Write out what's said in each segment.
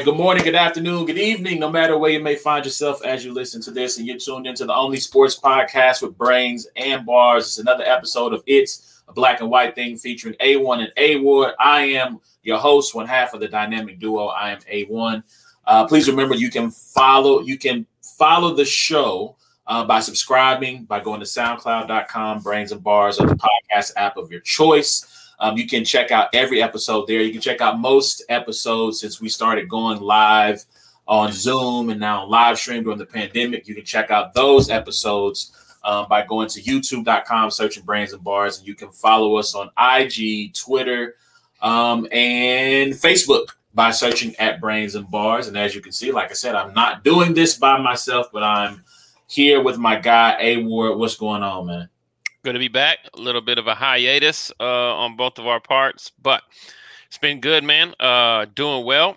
Right, good morning, good afternoon, good evening, no matter where you may find yourself as you listen to this, and you're tuned into the only sports podcast with brains and bars. It's another episode of It's a Black and White Thing featuring A1 and A Ward. I am your host, one half of the dynamic duo. I am A1. Uh, please remember you can follow you can follow the show uh, by subscribing by going to SoundCloud.com, Brains and Bars, or the podcast app of your choice. Um, you can check out every episode there. You can check out most episodes since we started going live on Zoom and now live stream during the pandemic. You can check out those episodes um, by going to youtube.com, searching Brains and Bars, and you can follow us on IG, Twitter, um, and Facebook by searching at Brains and Bars. And as you can see, like I said, I'm not doing this by myself, but I'm here with my guy A Ward. What's going on, man? Good to be back. A little bit of a hiatus uh, on both of our parts, but it's been good, man. Uh, doing well.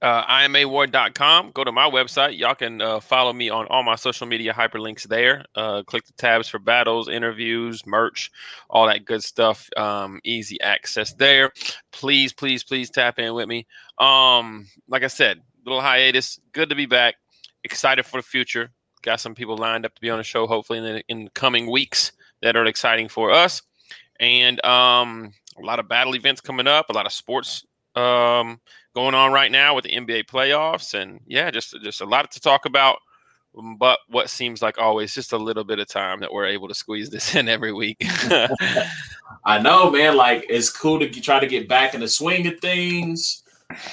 Uh, imaward.com. Go to my website. Y'all can uh, follow me on all my social media hyperlinks there. Uh, click the tabs for battles, interviews, merch, all that good stuff. Um, easy access there. Please, please, please tap in with me. Um, like I said, little hiatus. Good to be back. Excited for the future got some people lined up to be on the show hopefully in the, in coming weeks that are exciting for us. And um, a lot of battle events coming up a lot of sports um, going on right now with the nba playoffs. And yeah just just a lot to talk about but what seems like always just a little bit of time that we're able to squeeze this in every week. I know man. Like it's cool to try to get back in the swing of things.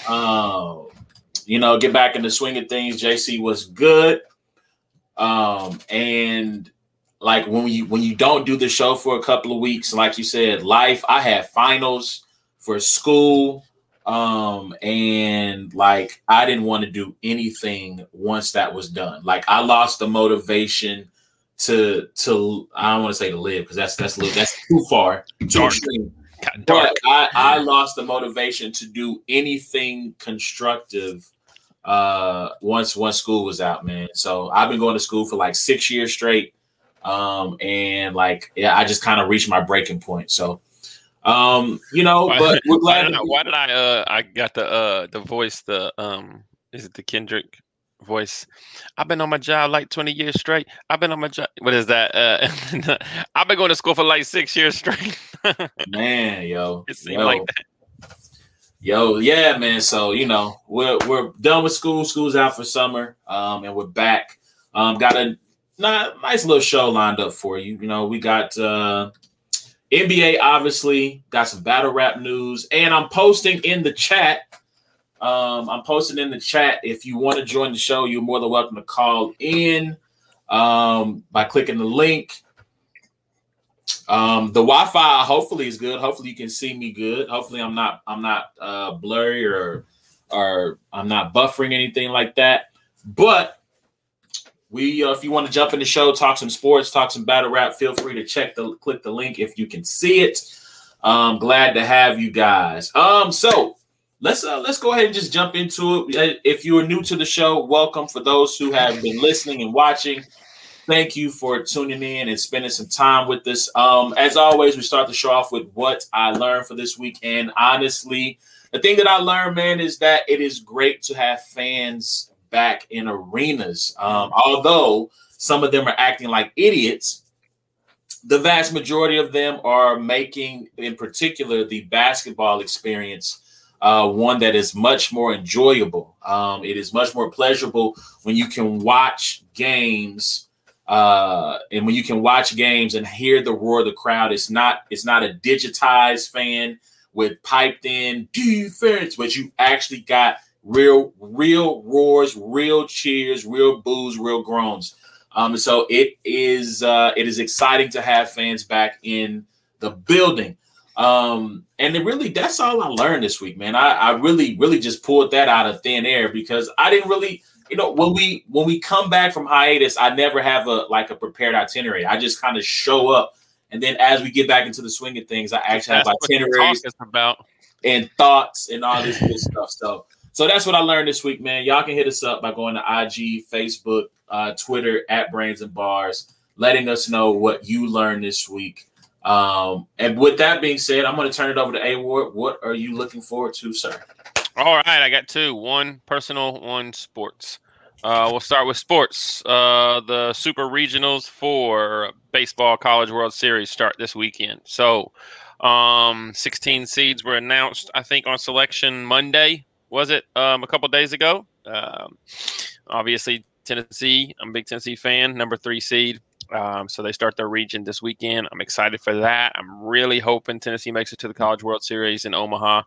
Um you know get back in the swing of things. Jc was good um, and like when you when you don't do the show for a couple of weeks, like you said, life. I had finals for school, um, and like I didn't want to do anything once that was done. Like I lost the motivation to to I don't want to say to live because that's that's that's too far. Too extreme. But I, I lost the motivation to do anything constructive uh once once school was out, man. So I've been going to school for like six years straight. Um, and like yeah, I just kind of reached my breaking point. So um, you know, but we're glad. Why, why did I uh I got the uh the voice, the um is it the Kendrick voice. I've been on my job like 20 years straight. I've been on my job. What is that? Uh, I've been going to school for like six years straight. Man, yo. It seemed yo. like that. Yo, yeah, man. So you know, we're we're done with school. School's out for summer, um, and we're back. Um, got a not, nice little show lined up for you. You know, we got uh, NBA, obviously, got some battle rap news, and I'm posting in the chat. Um, I'm posting in the chat. If you want to join the show, you're more than welcome to call in um, by clicking the link. Um, the Wi-Fi hopefully is good. Hopefully you can see me good. Hopefully I'm not I'm not uh, blurry or or I'm not buffering anything like that. But we uh, if you want to jump in the show, talk some sports, talk some battle rap, feel free to check the click the link if you can see it. Um, glad to have you guys. Um, so let's uh, let's go ahead and just jump into it. If you are new to the show, welcome. For those who have been listening and watching, thank you for tuning in and spending some time with us. Um, as always, we start the show off with what I learned for this week. And honestly, the thing that I learned, man, is that it is great to have fans back in arenas. Um, although some of them are acting like idiots, the vast majority of them are making, in particular, the basketball experience. Uh, one that is much more enjoyable. Um, it is much more pleasurable when you can watch games uh, and when you can watch games and hear the roar of the crowd, it's not it's not a digitized fan with piped in defense, but you actually got real real roars, real cheers, real boos, real groans. Um, so it is uh, it is exciting to have fans back in the building. Um, and it really that's all I learned this week, man. I, I really, really just pulled that out of thin air because I didn't really you know when we when we come back from hiatus i never have a like a prepared itinerary. I just kind of show up and then as we get back into the swing of things i actually that's have itineraries about. and thoughts and all this good stuff. So so that's what i learned this week man. Y'all can hit us up by going to ig facebook uh, twitter at brains and bars letting us know what you learned this week. Um, and with that being said i'm going to turn it over to a ward. What are you looking forward to sir All right, I got two. One personal, one sports. Uh, we'll start with sports. Uh, the Super Regionals for Baseball College World Series start this weekend. So, um, 16 seeds were announced, I think, on selection Monday. Was it um, a couple days ago? Um, obviously, Tennessee. I'm a big Tennessee fan. Number three seed. Um, so they start their region this weekend. I'm excited for that. I'm really hoping Tennessee makes it to the College World Series in Omaha.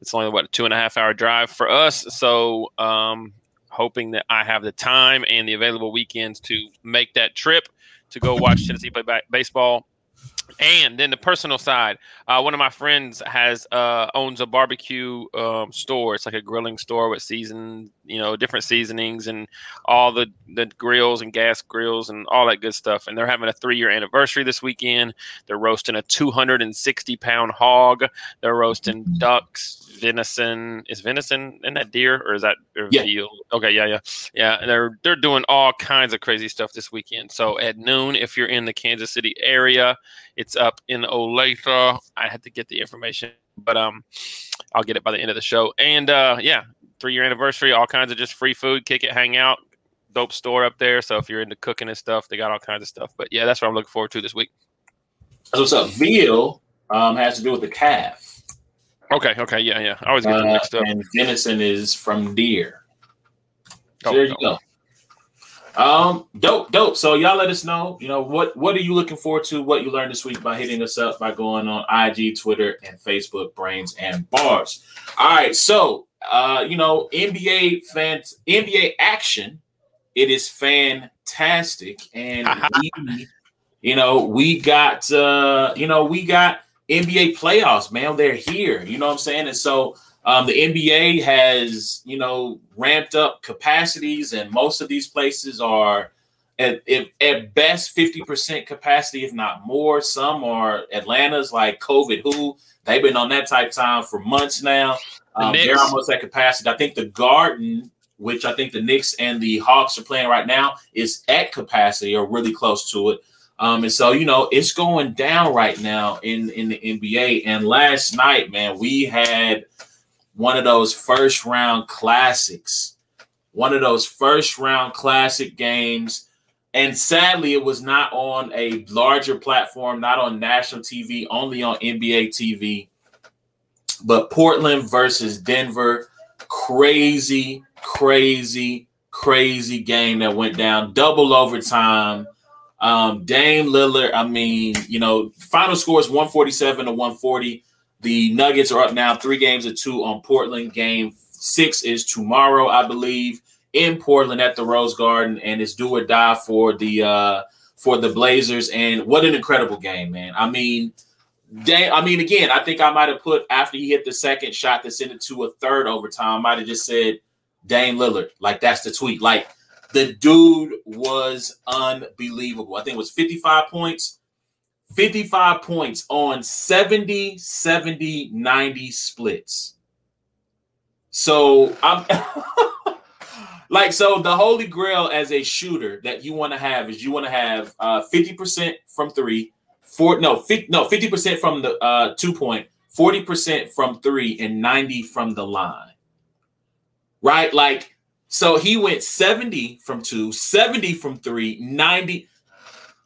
It's only what a two and a half hour drive for us. So um, hoping that I have the time and the available weekends to make that trip to go watch Tennessee play baseball. And then the personal side, uh, one of my friends has uh, owns a barbecue um, store. It's like a grilling store with season, you know, different seasonings and all the the grills and gas grills and all that good stuff. And they're having a three year anniversary this weekend. They're roasting a 260 pound hog. They're roasting mm-hmm. ducks, venison. Is venison in that deer or is that yeah. veal? Okay, yeah, yeah, yeah. They're they're doing all kinds of crazy stuff this weekend. So at noon, if you're in the Kansas City area, it's up in Olathe. I had to get the information, but um, I'll get it by the end of the show. And uh, yeah, three year anniversary, all kinds of just free food, kick it, hang out, dope store up there. So if you're into cooking and stuff, they got all kinds of stuff. But yeah, that's what I'm looking forward to this week. So what's up? Veal um, has to do with the calf. Okay, okay, yeah, yeah. I always get them mixed up. Uh, and venison is from deer. So there you go. Um, dope, dope. So y'all let us know. You know what? What are you looking forward to? What you learned this week by hitting us up by going on IG, Twitter, and Facebook. Brains and bars. All right. So, uh, you know, NBA fans, NBA action. It is fantastic, and we, you know, we got, uh, you know, we got NBA playoffs, man. They're here. You know what I'm saying? And so um, the NBA has, you know, ramped up capacities, and most of these places are at, at, at best 50% capacity, if not more. Some are Atlanta's like COVID who they've been on that type time for months now. Um, the they're almost at capacity. I think the Garden, which I think the Knicks and the Hawks are playing right now, is at capacity or really close to it. Um, and so, you know, it's going down right now in, in the NBA. And last night, man, we had one of those first round classics, one of those first round classic games. And sadly, it was not on a larger platform, not on national TV, only on NBA TV. But Portland versus Denver, crazy, crazy, crazy game that went down, double overtime um, Dame Lillard, I mean, you know, final score is 147 to 140. The Nuggets are up now three games to two on Portland. Game six is tomorrow, I believe, in Portland at the Rose Garden, and it's do or die for the uh for the Blazers. And what an incredible game, man. I mean, Dame, I mean, again, I think I might have put after he hit the second shot to send it to a third overtime, I might have just said Dame Lillard. Like that's the tweet. Like the dude was unbelievable. I think it was 55 points. 55 points on 70, 70, 90 splits. So I'm like, so the holy grail as a shooter that you want to have is you want to have uh, 50% from three, four, no, 50, no, 50% from the uh, two point, 40% from three, and 90 from the line. Right? Like so he went 70 from two, 70 from three, 90.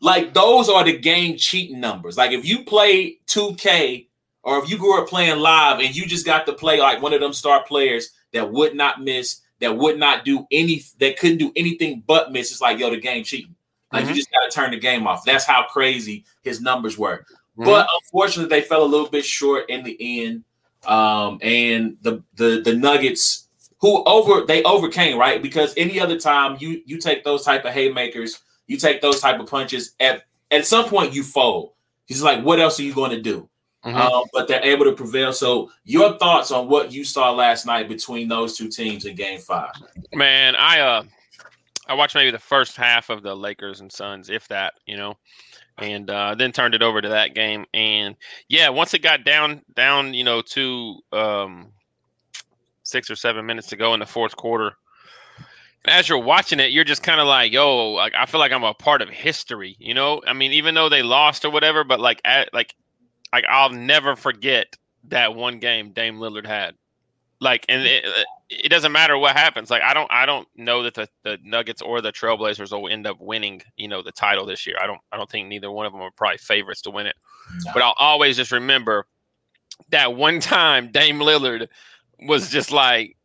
Like those are the game cheating numbers. Like if you play 2K or if you grew up playing live and you just got to play like one of them star players that would not miss, that would not do any, that couldn't do anything but miss, it's like, yo, the game cheating. Like mm-hmm. you just got to turn the game off. That's how crazy his numbers were. Mm-hmm. But unfortunately, they fell a little bit short in the end. Um, and the the the Nuggets who over they overcame right because any other time you you take those type of haymakers you take those type of punches. At at some point you fold. He's like what else are you going to do? Mm-hmm. um, but they're able to prevail. So your thoughts on what you saw last night between those two teams in game five? Man i uh i watched maybe the first half of the lakers and suns if that you know and uh, then turned it over to that game. And yeah once it got down down you know to um six or seven minutes to go in the fourth quarter. As you're watching it, you're just kind of like, "Yo, like I feel like I'm a part of history." You know, I mean, even though they lost or whatever, but like, at, like, like I'll never forget that one game Dame Lillard had. Like, and it, it doesn't matter what happens. Like, I don't, I don't know that the, the Nuggets or the Trailblazers will end up winning, you know, the title this year. I don't, I don't think neither one of them are probably favorites to win it. No. But I'll always just remember that one time Dame Lillard was just like,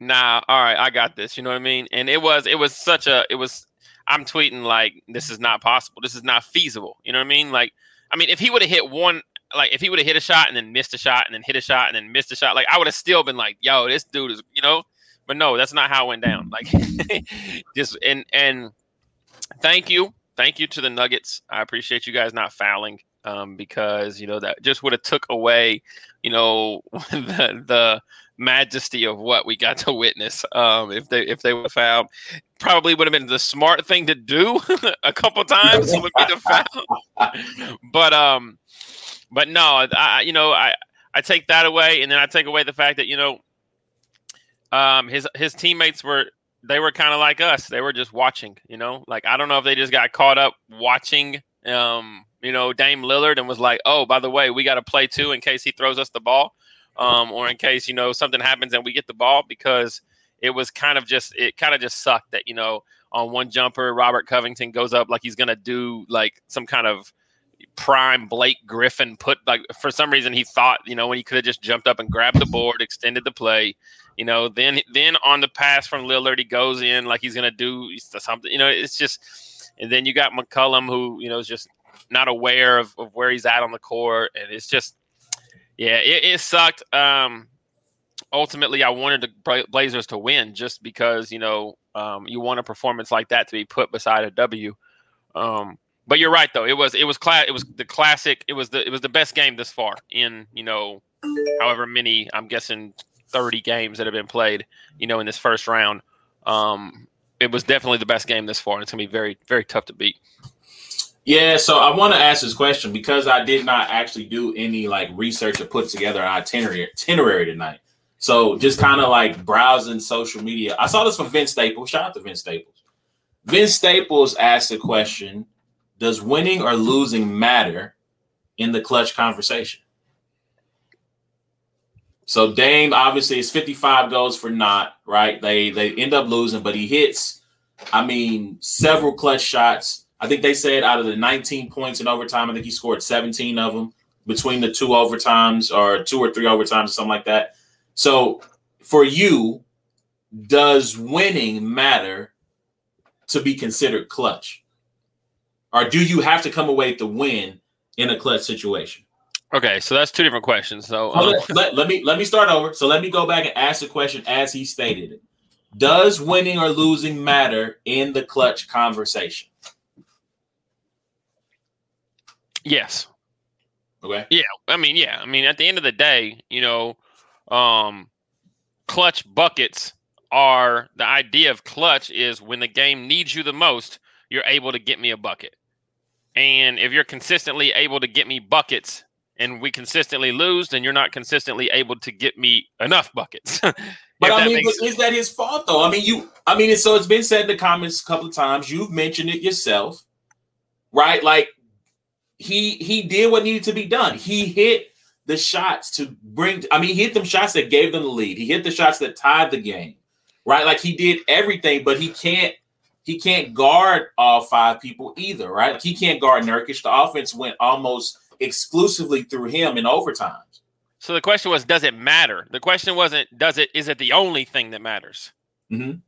nah, all right, I got this. You know what I mean? And it was, it was such a, it was. I'm tweeting like, this is not possible. This is not feasible. You know what I mean? Like, I mean, if he would have hit one like if he would have hit a shot and then missed a shot and then hit a shot and then missed a shot, like I would have still been like, yo, this dude is, you know. But no, that's not how it went down. Like just and and thank you. Thank you to the Nuggets. I appreciate you guys not fouling. Um, because you know that just would have took away, you know, the the majesty of what we got to witness. Um, if they if they would have fouled, probably would have been the smart thing to do a couple times would be the foul. but um, but no, I you know I I take that away, and then I take away the fact that you know, um, his his teammates were they were kind of like us. They were just watching. You know, like I don't know if they just got caught up watching. Um, you know, Dame Lillard and was like, oh, by the way, we got to play too in case he throws us the ball, um, or in case you know something happens and we get the ball because it was kind of just it kind of just sucked that you know on one jumper Robert Covington goes up like he's gonna do like some kind of prime Blake Griffin put like for some reason he thought you know when he could have just jumped up and grabbed the board, extended the play, you know. Then then on the pass from Lillard, he goes in like he's gonna do something. You know, it's just and then you got McCollum who you know is just not aware of, of where he's at on the court, and it's just yeah, it, it sucked. Um, ultimately, I wanted the Blazers to win just because you know um, you want a performance like that to be put beside a W. Um, but you're right though. It was it was class. It was the classic. It was the it was the best game this far in you know, however many I'm guessing 30 games that have been played. You know, in this first round. Um, it was definitely the best game this far. And it's gonna be very very tough to beat. Yeah, so I want to ask this question because I did not actually do any like research or put together an itinerary itinerary tonight. So just kind of like browsing social media. I saw this from Vince Staples. Shout out to Vince Staples. Vince Staples asked the question does winning or losing matter in the clutch conversation? So Dame obviously is 55 goals for not, right? They they end up losing, but he hits, I mean, several clutch shots. I think they said out of the 19 points in overtime, I think he scored 17 of them between the two overtimes or two or three overtimes or something like that. So for you, does winning matter to be considered clutch? or do you have to come away with the win in a clutch situation? Okay, so that's two different questions. So um, let, let, let, me let me start over. So let me go back and ask the question as he stated it. Does winning or losing matter in the clutch conversation? Yes. Okay. Yeah, I mean, yeah, I mean, at the end of the day, you know, um, clutch buckets are the idea of clutch is when the game needs you the most, you're able to get me a bucket. And if you're consistently able to get me buckets and we consistently lose, then you're not consistently able to get me enough buckets. but I mean, but is that his fault though? I mean, you I mean, so it's been said in the comments a couple of times. You've mentioned it yourself, right? Like he he did what needed to be done. He hit the shots to bring. I mean, he hit them shots that gave them the lead. He hit the shots that tied the game, right? Like he did everything, but he can't he can't guard all five people either, right? Like he can't guard Nurkic. The offense went almost exclusively through him in overtimes. So the question was, does it matter? The question wasn't, does it? Is it the only thing that matters? Mm-hmm.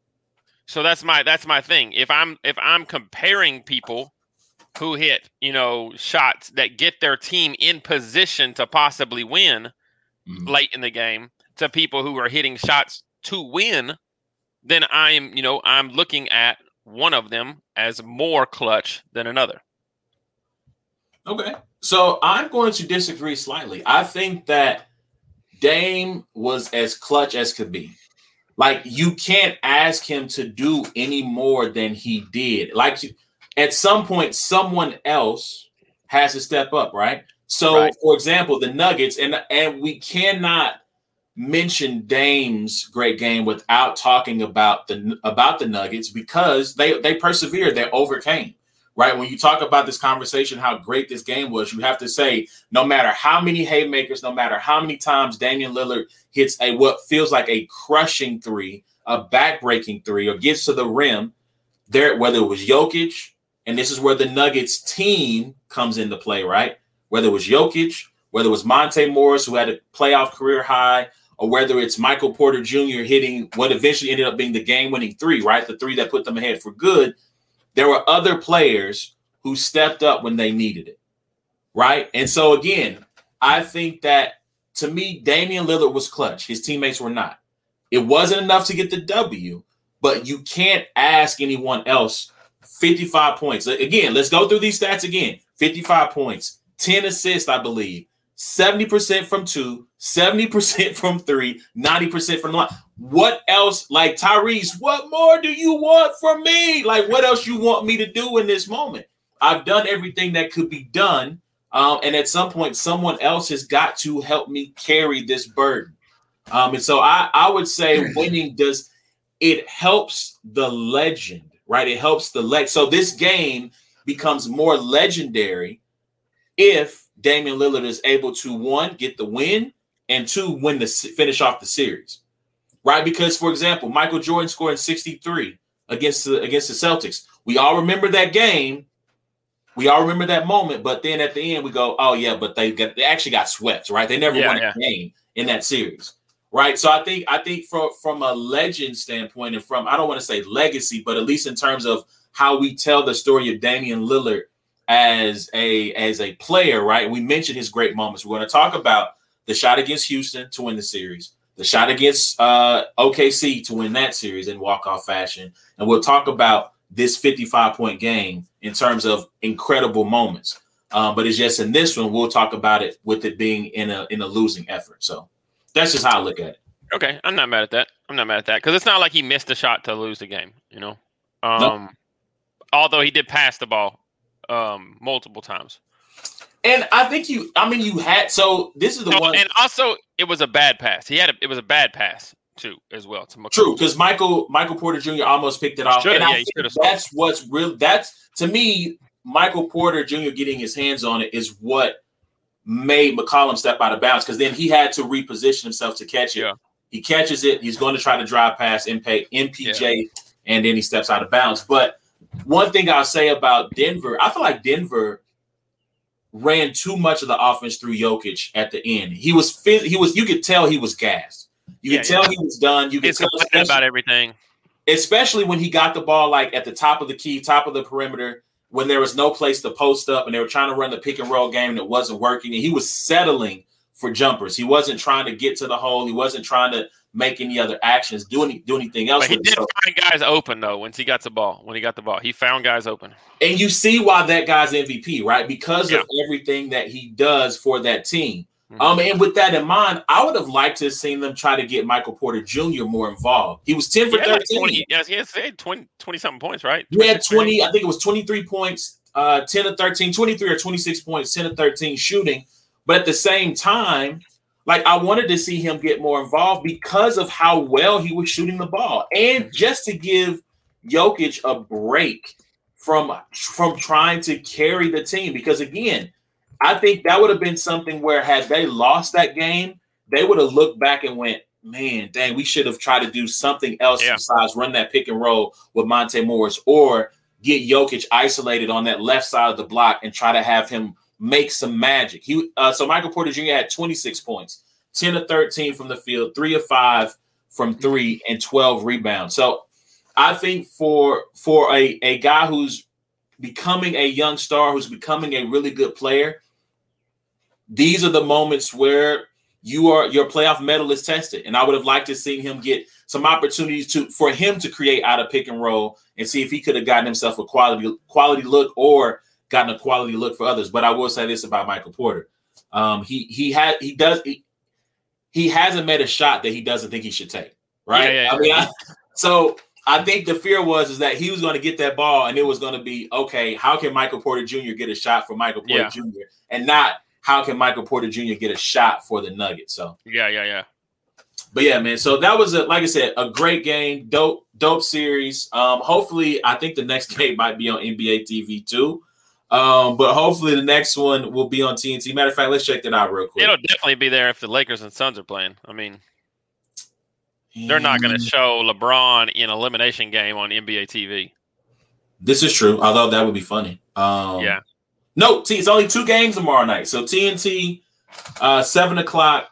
So that's my that's my thing. If I'm if I'm comparing people who hit you know shots that get their team in position to possibly win mm-hmm. late in the game to people who are hitting shots to win, then I'm you know I'm looking at one of them as more clutch than another. Okay. So I'm going to disagree slightly. I think that Dame was as clutch as could be. Like you can't ask him to do any more than he did. Like at some point, someone else has to step up, right? So, right. for example, the Nuggets, and and we cannot mention Dame's great game without talking about the about the Nuggets because they they persevered, they overcame, right? When you talk about this conversation, how great this game was, you have to say no matter how many haymakers, no matter how many times Damian Lillard hits a what feels like a crushing three, a backbreaking three, or gets to the rim, there whether it was Jokic, and this is where the Nuggets team comes into play, right? Whether it was Jokic, whether it was Monte Morris, who had a playoff career high, or whether it's Michael Porter Jr. hitting what eventually ended up being the game winning three, right? The three that put them ahead for good. There were other players who stepped up when they needed it, right? And so, again, I think that to me, Damian Lillard was clutch. His teammates were not. It wasn't enough to get the W, but you can't ask anyone else 55 points. Again, let's go through these stats again 55 points, 10 assists, I believe, 70% from two, 70% from three, 90% from the line. What else, like Tyrese, what more do you want from me? Like, what else you want me to do in this moment? I've done everything that could be done. Um, and at some point, someone else has got to help me carry this burden. Um, and so I, I would say winning does it helps the legend, right? It helps the leg. So this game becomes more legendary if Damian Lillard is able to one get the win and two win the finish off the series, right? Because for example, Michael Jordan scored 63 against the against the Celtics. We all remember that game. We all remember that moment, but then at the end we go, "Oh yeah, but they got, they actually got swept, right? They never yeah, won a yeah. game in that series." Right. So I think I think from from a legend standpoint and from I don't want to say legacy, but at least in terms of how we tell the story of Damian Lillard as a as a player, right? We mentioned his great moments. We're going to talk about the shot against Houston to win the series, the shot against uh, OKC to win that series in walk off fashion, and we'll talk about this 55 point game in terms of incredible moments. Um, but it's just in this one we'll talk about it with it being in a in a losing effort. So that's just how I look at it. Okay, I'm not mad at that. I'm not mad at that because it's not like he missed a shot to lose the game. You know, um, although he did pass the ball um, multiple times. And I think you, I mean, you had so this is the no, one, and also it was a bad pass. He had a, it was a bad pass too, as well. To True, because Michael Michael Porter Jr. almost picked it off, and I think that's what's real. That's to me, Michael Porter Jr. getting his hands on it is what made McCollum step out of bounds because then he had to reposition himself to catch it. Yeah. He catches it. He's going to try to drive past MP, MPJ, yeah. and then he steps out of bounds. But one thing I'll say about Denver, I feel like Denver ran too much of the offense through Jokic at the end. He was he was you could tell he was gassed. You yeah, could tell he was done. You could tell about everything. Especially when he got the ball like at the top of the key, top of the perimeter, when there was no place to post up and they were trying to run the pick and roll game and it wasn't working. And he was settling for jumpers. He wasn't trying to get to the hole. He wasn't trying to make any other actions, do any do anything else. But he did so, find guys open though once he got the ball. When he got the ball, he found guys open. And you see why that guy's MVP, right? Because yeah. of everything that he does for that team. Mm-hmm. Um, and with that in mind, I would have liked to have seen them try to get Michael Porter Jr. more involved. He was 10 for 13. Like 20, yes, he had 20, 20 something points, right? He had 20, I think it was 23 points, uh, 10 to 13, 23 or 26 points, 10 to 13 shooting. But at the same time, like I wanted to see him get more involved because of how well he was shooting the ball, and mm-hmm. just to give Jokic a break from from trying to carry the team. Because again, I think that would have been something where had they lost that game, they would have looked back and went, "Man, dang, we should have tried to do something else yeah. besides run that pick and roll with Monte Morris or." Get Jokic isolated on that left side of the block and try to have him make some magic. He uh, so Michael Porter Jr. had 26 points, 10 of 13 from the field, three of five from three, and 12 rebounds. So I think for for a, a guy who's becoming a young star, who's becoming a really good player, these are the moments where you are your playoff mettle is tested. And I would have liked to see him get some opportunities to for him to create out of pick and roll and see if he could have gotten himself a quality quality look or gotten a quality look for others. But I will say this about Michael Porter: um, he he had he does he, he hasn't made a shot that he doesn't think he should take. Right? Yeah, yeah, I mean, I, so I think the fear was is that he was going to get that ball and it was going to be okay. How can Michael Porter Jr. get a shot for Michael Porter yeah. Jr. and not how can Michael Porter Jr. get a shot for the Nuggets? So yeah, yeah, yeah. But yeah, man. So that was a like I said, a great game. Dope, dope series. Um, hopefully, I think the next game might be on NBA TV too. Um, but hopefully the next one will be on TNT. Matter of fact, let's check that out real quick. It'll definitely be there if the Lakers and Suns are playing. I mean, they're not going to show LeBron in elimination game on NBA TV. This is true, although that would be funny. Um, yeah. No, T, it's only two games tomorrow night. So TNT, uh, seven o'clock,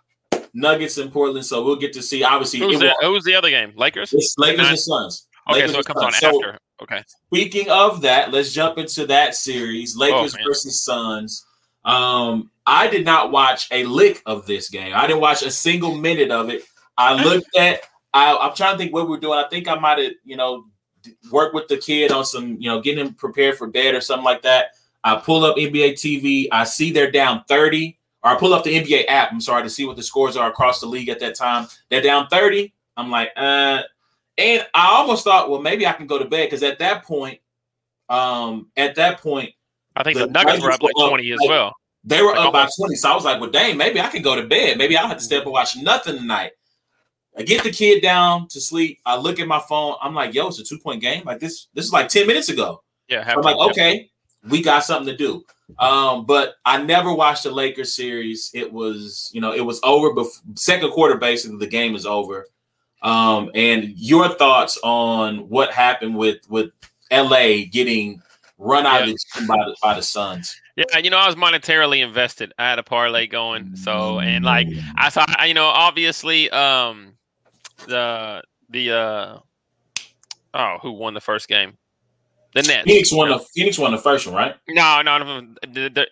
Nuggets in Portland. So we'll get to see. Obviously, who's, the, who's the other game? Lakers. It's Lakers and Suns. Okay, Lakers so it comes on so, after. Okay. Speaking of that, let's jump into that series: Lakers oh, versus Suns. Um, I did not watch a lick of this game. I didn't watch a single minute of it. I looked at. I, I'm trying to think what we're doing. I think I might have, you know, worked with the kid on some, you know, getting him prepared for bed or something like that. I pull up NBA TV. I see they're down 30, or I pull up the NBA app. I'm sorry to see what the scores are across the league at that time. They're down 30. I'm like, uh, and I almost thought, well, maybe I can go to bed because at that point, um, at that point, I think the, the Nuggets were up like 20 as well. They were like up by 20. So I was like, well, dang, maybe I can go to bed. Maybe I'll have to stay up and watch nothing tonight. I get the kid down to sleep. I look at my phone. I'm like, yo, it's a two point game. Like this, this is like 10 minutes ago. Yeah. I'm like, okay, we got something to do. Um, but I never watched the Lakers series. It was, you know, it was over before second quarter, basically, the game is over. Um, and your thoughts on what happened with with LA getting run out yeah. of by the, by the Suns. Yeah, you know, I was monetarily invested. I had a parlay going, so and like I saw, you know, obviously, um, the the uh, oh, who won the first game? The Nets. Phoenix won the Phoenix won the first one, right? No, no, no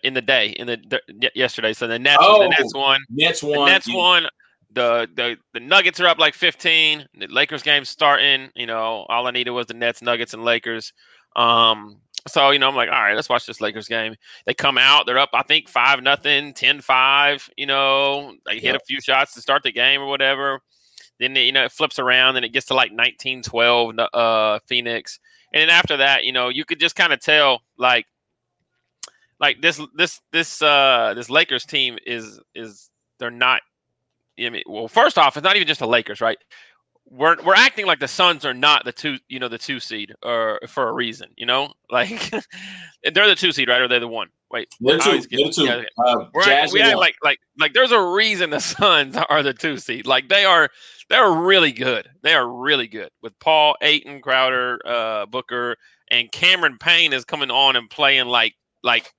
in the day, in the, the yesterday. So the Nets, oh, the Nets won. Nets won. The Nets won. The, the the Nuggets are up like 15. The Lakers game starting. You know, all I needed was the Nets, Nuggets, and Lakers. Um, so, you know, I'm like, all right, let's watch this Lakers game. They come out, they're up, I think, 5 nothing, 10 5. You know, they hit a few shots to start the game or whatever. Then, you know, it flips around and it gets to like 19 12, uh, Phoenix. And then after that, you know, you could just kind of tell, like, like this, this, this, uh, this Lakers team is, is, they're not, I mean, well, first off, it's not even just the Lakers, right? we're we're acting like the Suns are not the two, you know, the two seed or for a reason, you know, like they're the two seed, right? Or they're the one. Wait, they're two. They're two. Yeah, uh, we're act, we act like like like there's a reason the Suns are the two seed. Like they are they're really good. They are really good with Paul, Ayton, Crowder, uh, Booker, and Cameron Payne is coming on and playing like like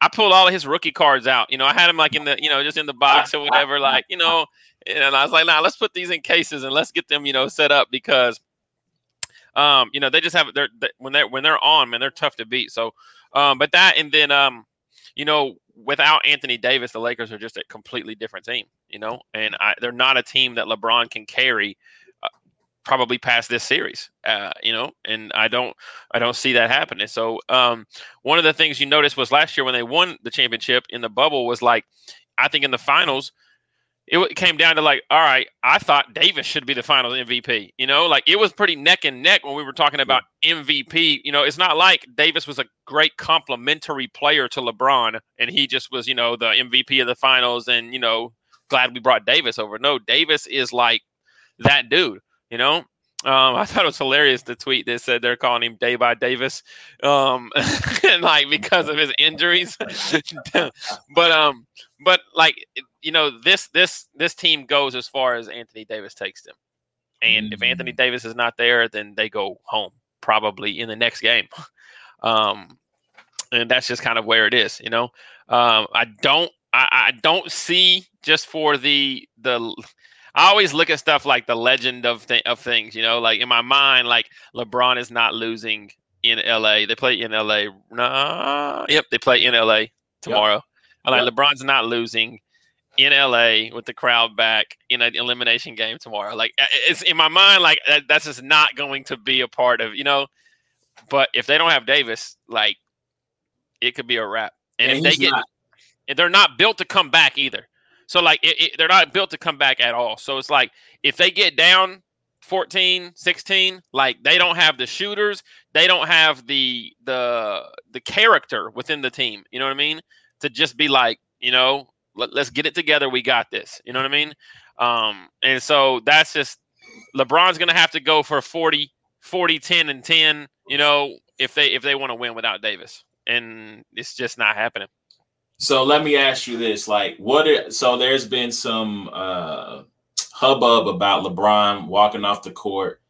I pulled all of his rookie cards out. You know, I had him like in the, you know, just in the box or whatever. Like, you know, and I was like, nah, let's put these in cases and let's get them, you know, set up because, um, you know, they just have they're they, when they're when they're on, man, they're tough to beat. So, um, but that and then, um, you know, without Anthony Davis, the Lakers are just a completely different team. You know, and I, they're not a team that LeBron can carry uh, probably past this series. Uh, you know, and I don't I don't see that happening. So um, one of the things you noticed was last year when they won the championship in the bubble was like I think in the finals it came down to like, all right, I thought Davis should be the finals MVP. You know, like it was pretty neck and neck when we were talking about MVP. You know, it's not like Davis was a great complementary player to LeBron and he just was, you know, the MVP of the finals and, you know, glad we brought Davis over. No, Davis is like that dude, you know? Um, I thought it was hilarious the tweet that said they're calling him Day by Davis, um, and like because of his injuries. but um, but like you know, this this this team goes as far as Anthony Davis takes them, and mm-hmm. if Anthony mm. Davis is not there, then they go home probably in the next game. Um, and that's just kind of where it is, you know. Um, I don't I, I don't see just for the the I always look at stuff like the legend of th- of things, you know, like in my mind, like LeBron is not losing in LA. They play in LA. Nah, yep, they play in LA tomorrow. Yep. Like yep. LeBron's not losing in LA with the crowd back in an elimination game tomorrow. Like it's in my mind, like that's just not going to be a part of, you know. But if they don't have Davis, like it could be a wrap. And if they get, not. they're not built to come back either. So like it, it, they're not built to come back at all. So it's like if they get down 14, 16, like they don't have the shooters, they don't have the the the character within the team. You know what I mean? To just be like, you know, let, us get it together. We got this. You know what I mean? Um, and so that's just LeBron's gonna have to go for 40, 40, 10, and 10, you know, if they if they want to win without Davis. And it's just not happening. So let me ask you this: like, what? So there's been some uh, hubbub about LeBron walking off the court,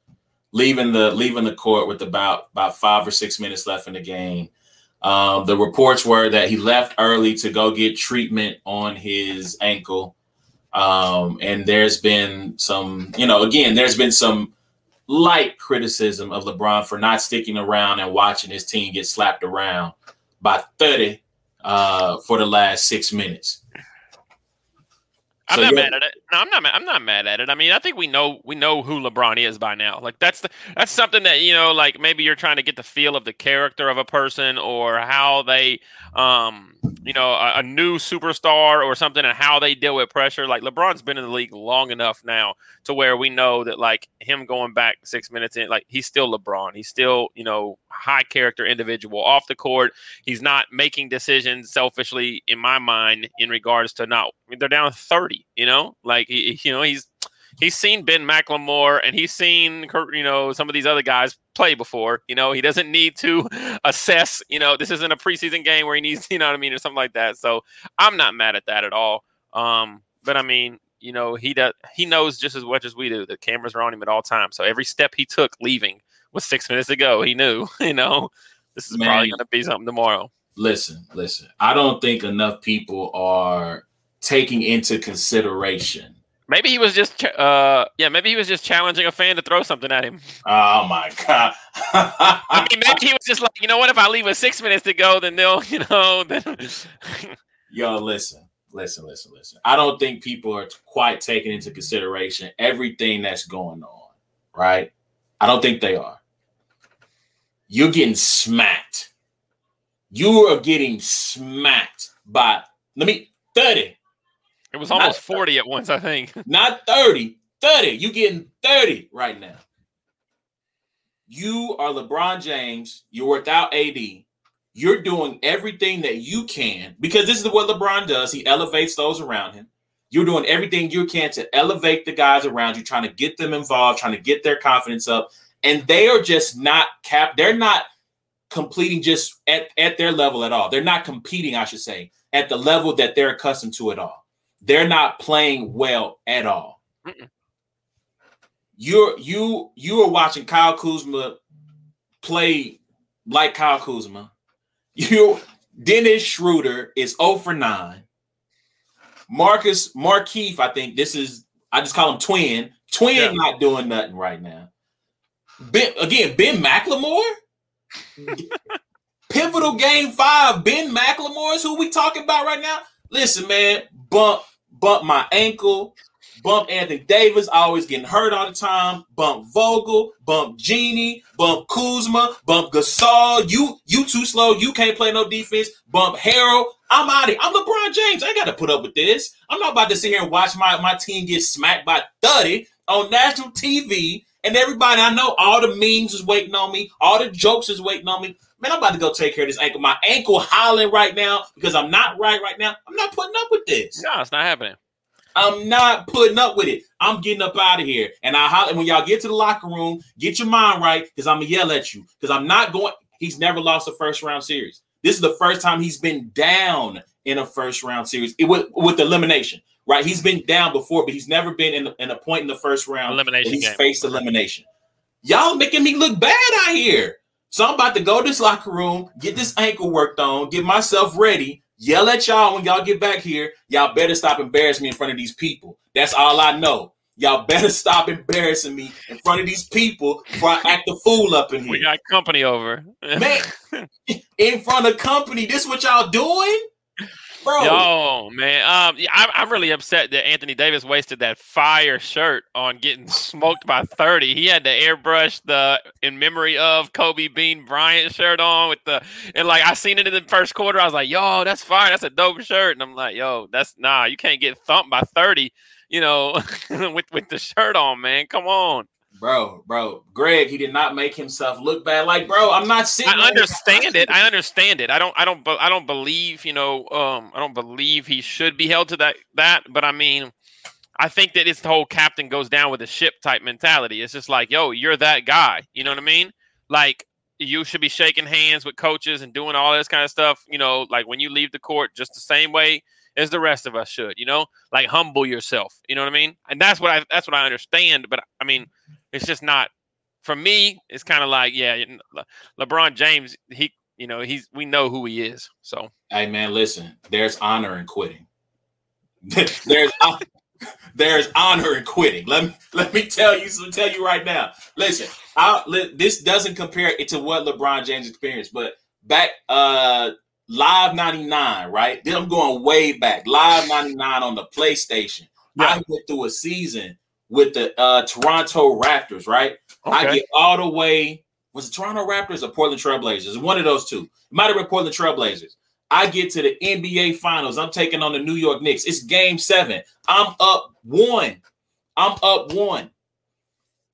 leaving the leaving the court with about about five or six minutes left in the game. Um, the reports were that he left early to go get treatment on his ankle. Um, and there's been some, you know, again, there's been some light criticism of LeBron for not sticking around and watching his team get slapped around by 30 uh, for the last six minutes. I'm so not mad at it. No, I'm not. I'm not mad at it. I mean, I think we know we know who LeBron is by now. Like that's the that's something that you know. Like maybe you're trying to get the feel of the character of a person or how they um you know, a, a, new superstar or something and how they deal with pressure. Like LeBron's been in the league long enough now to where we know that like him going back six minutes in, like he's still LeBron. He's still, you know, high character individual off the court. He's not making decisions selfishly in my mind in regards to not they're down 30, you know, like he, you know, he's he's seen Ben McLemore and he's seen you know some of these other guys play before. You know, he doesn't need to assess. You know, this isn't a preseason game where he needs, you know what I mean, or something like that. So I'm not mad at that at all. Um, but I mean, you know, he does. He knows just as much as we do. The cameras are on him at all times. So every step he took leaving was six minutes ago. He knew. You know, this is Man, probably going to be something tomorrow. Listen, listen. I don't think enough people are taking into consideration Maybe he was just, uh, yeah, maybe he was just challenging a fan to throw something at him. Oh my god! I mean, maybe he was just like, you know what? If I leave with six minutes to go, then they'll, you know, then. Yo, listen, listen, listen, listen. I don't think people are quite taking into consideration everything that's going on, right? I don't think they are. You're getting smacked. You are getting smacked by let me 30 it was almost 40 at once, I think. Not 30. 30. You getting 30 right now. You are LeBron James. You're without AD. You're doing everything that you can because this is what LeBron does. He elevates those around him. You're doing everything you can to elevate the guys around you, trying to get them involved, trying to get their confidence up. And they are just not cap. They're not completing just at, at their level at all. They're not competing, I should say, at the level that they're accustomed to at all they're not playing well at all. Mm-mm. You're you you are watching Kyle Kuzma play like Kyle Kuzma. You Dennis Schroeder is 0 for 9. Marcus Markieff, I think this is I just call him twin. Twin yeah. not doing nothing right now. Ben, again, Ben McLemore. Pivotal game five. Ben McLemore is who we talking about right now. Listen, man, bump bump my ankle, bump Anthony Davis, always getting hurt all the time, bump Vogel, bump Jeanie, bump Kuzma, bump Gasol. You you too slow, you can't play no defense, bump Harrell. I'm out of here. I'm LeBron James. I gotta put up with this. I'm not about to sit here and watch my, my team get smacked by 30 on national TV. And everybody I know, all the memes is waiting on me, all the jokes is waiting on me. Man, I'm about to go take care of this ankle. My ankle howling right now because I'm not right right now. I'm not putting up with this. No, it's not happening. I'm not putting up with it. I'm getting up out of here. And I holler when y'all get to the locker room, get your mind right because I'm gonna yell at you because I'm not going. He's never lost a first round series. This is the first time he's been down in a first round series it, with, with elimination. Right, he's been down before, but he's never been in, in a point in the first round. Elimination. He's game. faced elimination. Y'all making me look bad out here. So I'm about to go to this locker room, get this ankle worked on, get myself ready, yell at y'all when y'all get back here. Y'all better stop embarrassing me in front of these people. That's all I know. Y'all better stop embarrassing me in front of these people before I act a fool up in here. We got company over. Man, in front of company, this what y'all doing? Bro. Yo, man. Um, I'm, I'm really upset that Anthony Davis wasted that fire shirt on getting smoked by 30. He had to airbrush the in memory of Kobe Bean Bryant shirt on with the and like I seen it in the first quarter. I was like, yo, that's fire. That's a dope shirt. And I'm like, yo, that's nah, you can't get thumped by 30, you know, with with the shirt on, man. Come on bro, bro, Greg, he did not make himself look bad. Like, bro, I'm not sitting. I understand it. I understand it. I don't. I don't. I don't believe. You know. Um. I don't believe he should be held to that. That. But I mean, I think that it's the whole captain goes down with the ship type mentality. It's just like, yo, you're that guy. You know what I mean? Like you should be shaking hands with coaches and doing all this kind of stuff. You know, like when you leave the court, just the same way as the rest of us should. You know, like humble yourself. You know what I mean? And that's what I that's what I understand. But I mean, it's just not for me. It's kind of like, yeah, Le- LeBron James. He, you know, he's we know who he is. So, hey man, listen, there's honor in quitting. there's there's honor in quitting. Let me let me tell you so tell you right now. Listen, I this doesn't compare it to what LeBron James experienced, but back uh live 99, right? Then I'm going way back. Live 99 on the PlayStation. Yeah. I went through a season with the uh Toronto Raptors, right? Okay. I get all the way. Was it Toronto Raptors or Portland Trailblazers? One of those two. It might have been Portland Trailblazers. I get to the NBA Finals. I'm taking on the New York Knicks. It's game seven. I'm up one. I'm up one.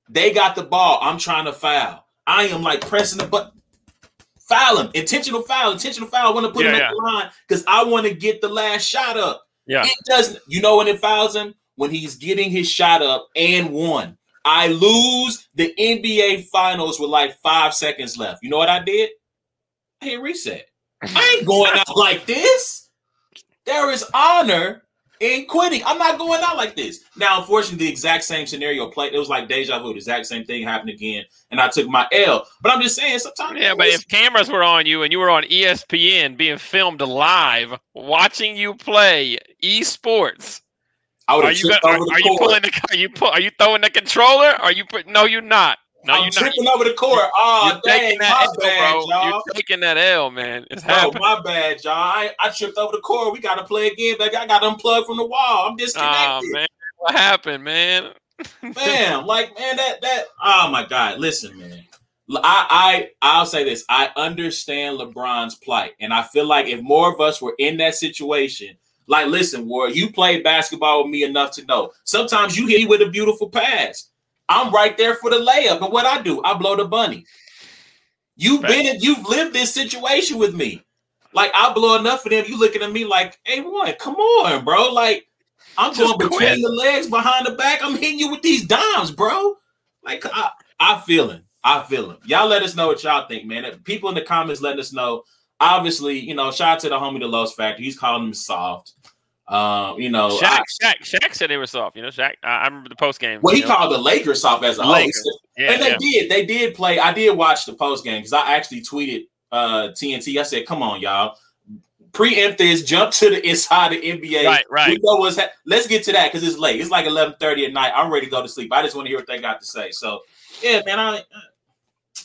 They got the ball. I'm trying to foul. I am like pressing the button. Foul him. Intentional foul. Intentional foul. I want to put yeah, him yeah. at the line because I want to get the last shot up. Yeah. It doesn't. You know when it fouls him? When he's getting his shot up and one. I lose the NBA Finals with like five seconds left. You know what I did? I hit reset. I ain't going out like this. There is honor in quitting. I'm not going out like this. Now, unfortunately, the exact same scenario played. It was like deja vu. The exact same thing happened again, and I took my L. But I'm just saying, sometimes. Yeah, but if cameras were on you and you were on ESPN being filmed live, watching you play esports. Are you, gonna, are, are you pulling the? Are you pull, Are you throwing the controller? Are you put? No, you're not. No, I'm you're tripping not. over the court. Oh, ah, you're dang, my L, bad, bro. Y'all. You're taking that L, man. It's bro, happening. my bad, y'all. I, I tripped over the court. We got to play again. Like I got unplugged from the wall. I'm disconnected. Oh, man. What happened, man? man, like, man, that, that, oh my God. Listen, man. I, I, I'll say this. I understand LeBron's plight. And I feel like if more of us were in that situation, like, listen, War, you played basketball with me enough to know. Sometimes you hit me with a beautiful pass. I'm right there for the layup. But what I do, I blow the bunny. You've right. been, you've lived this situation with me. Like I blow enough for them. You looking at me like, hey, one, come on, bro. Like I'm Just going between quit. the legs, behind the back. I'm hitting you with these dimes, bro. Like I, I feeling, I feeling. Y'all let us know what y'all think, man. People in the comments letting us know. Obviously, you know, shout out to the homie the Los Factor. He's calling him soft. Um, you know, Shaq, I, Shaq, Shaq said they were soft. You know, Shaq. I, I remember the post game. Well, he know? called the Lakers soft as a whole. Yeah, and they yeah. did. They did play. I did watch the post game because I actually tweeted uh TNT. I said, "Come on, y'all." Preempt this, jump to the inside the NBA. Right, right. We know what's ha- Let's get to that because it's late. It's like eleven thirty at night. I'm ready to go to sleep. I just want to hear what they got to say. So, yeah, man. I,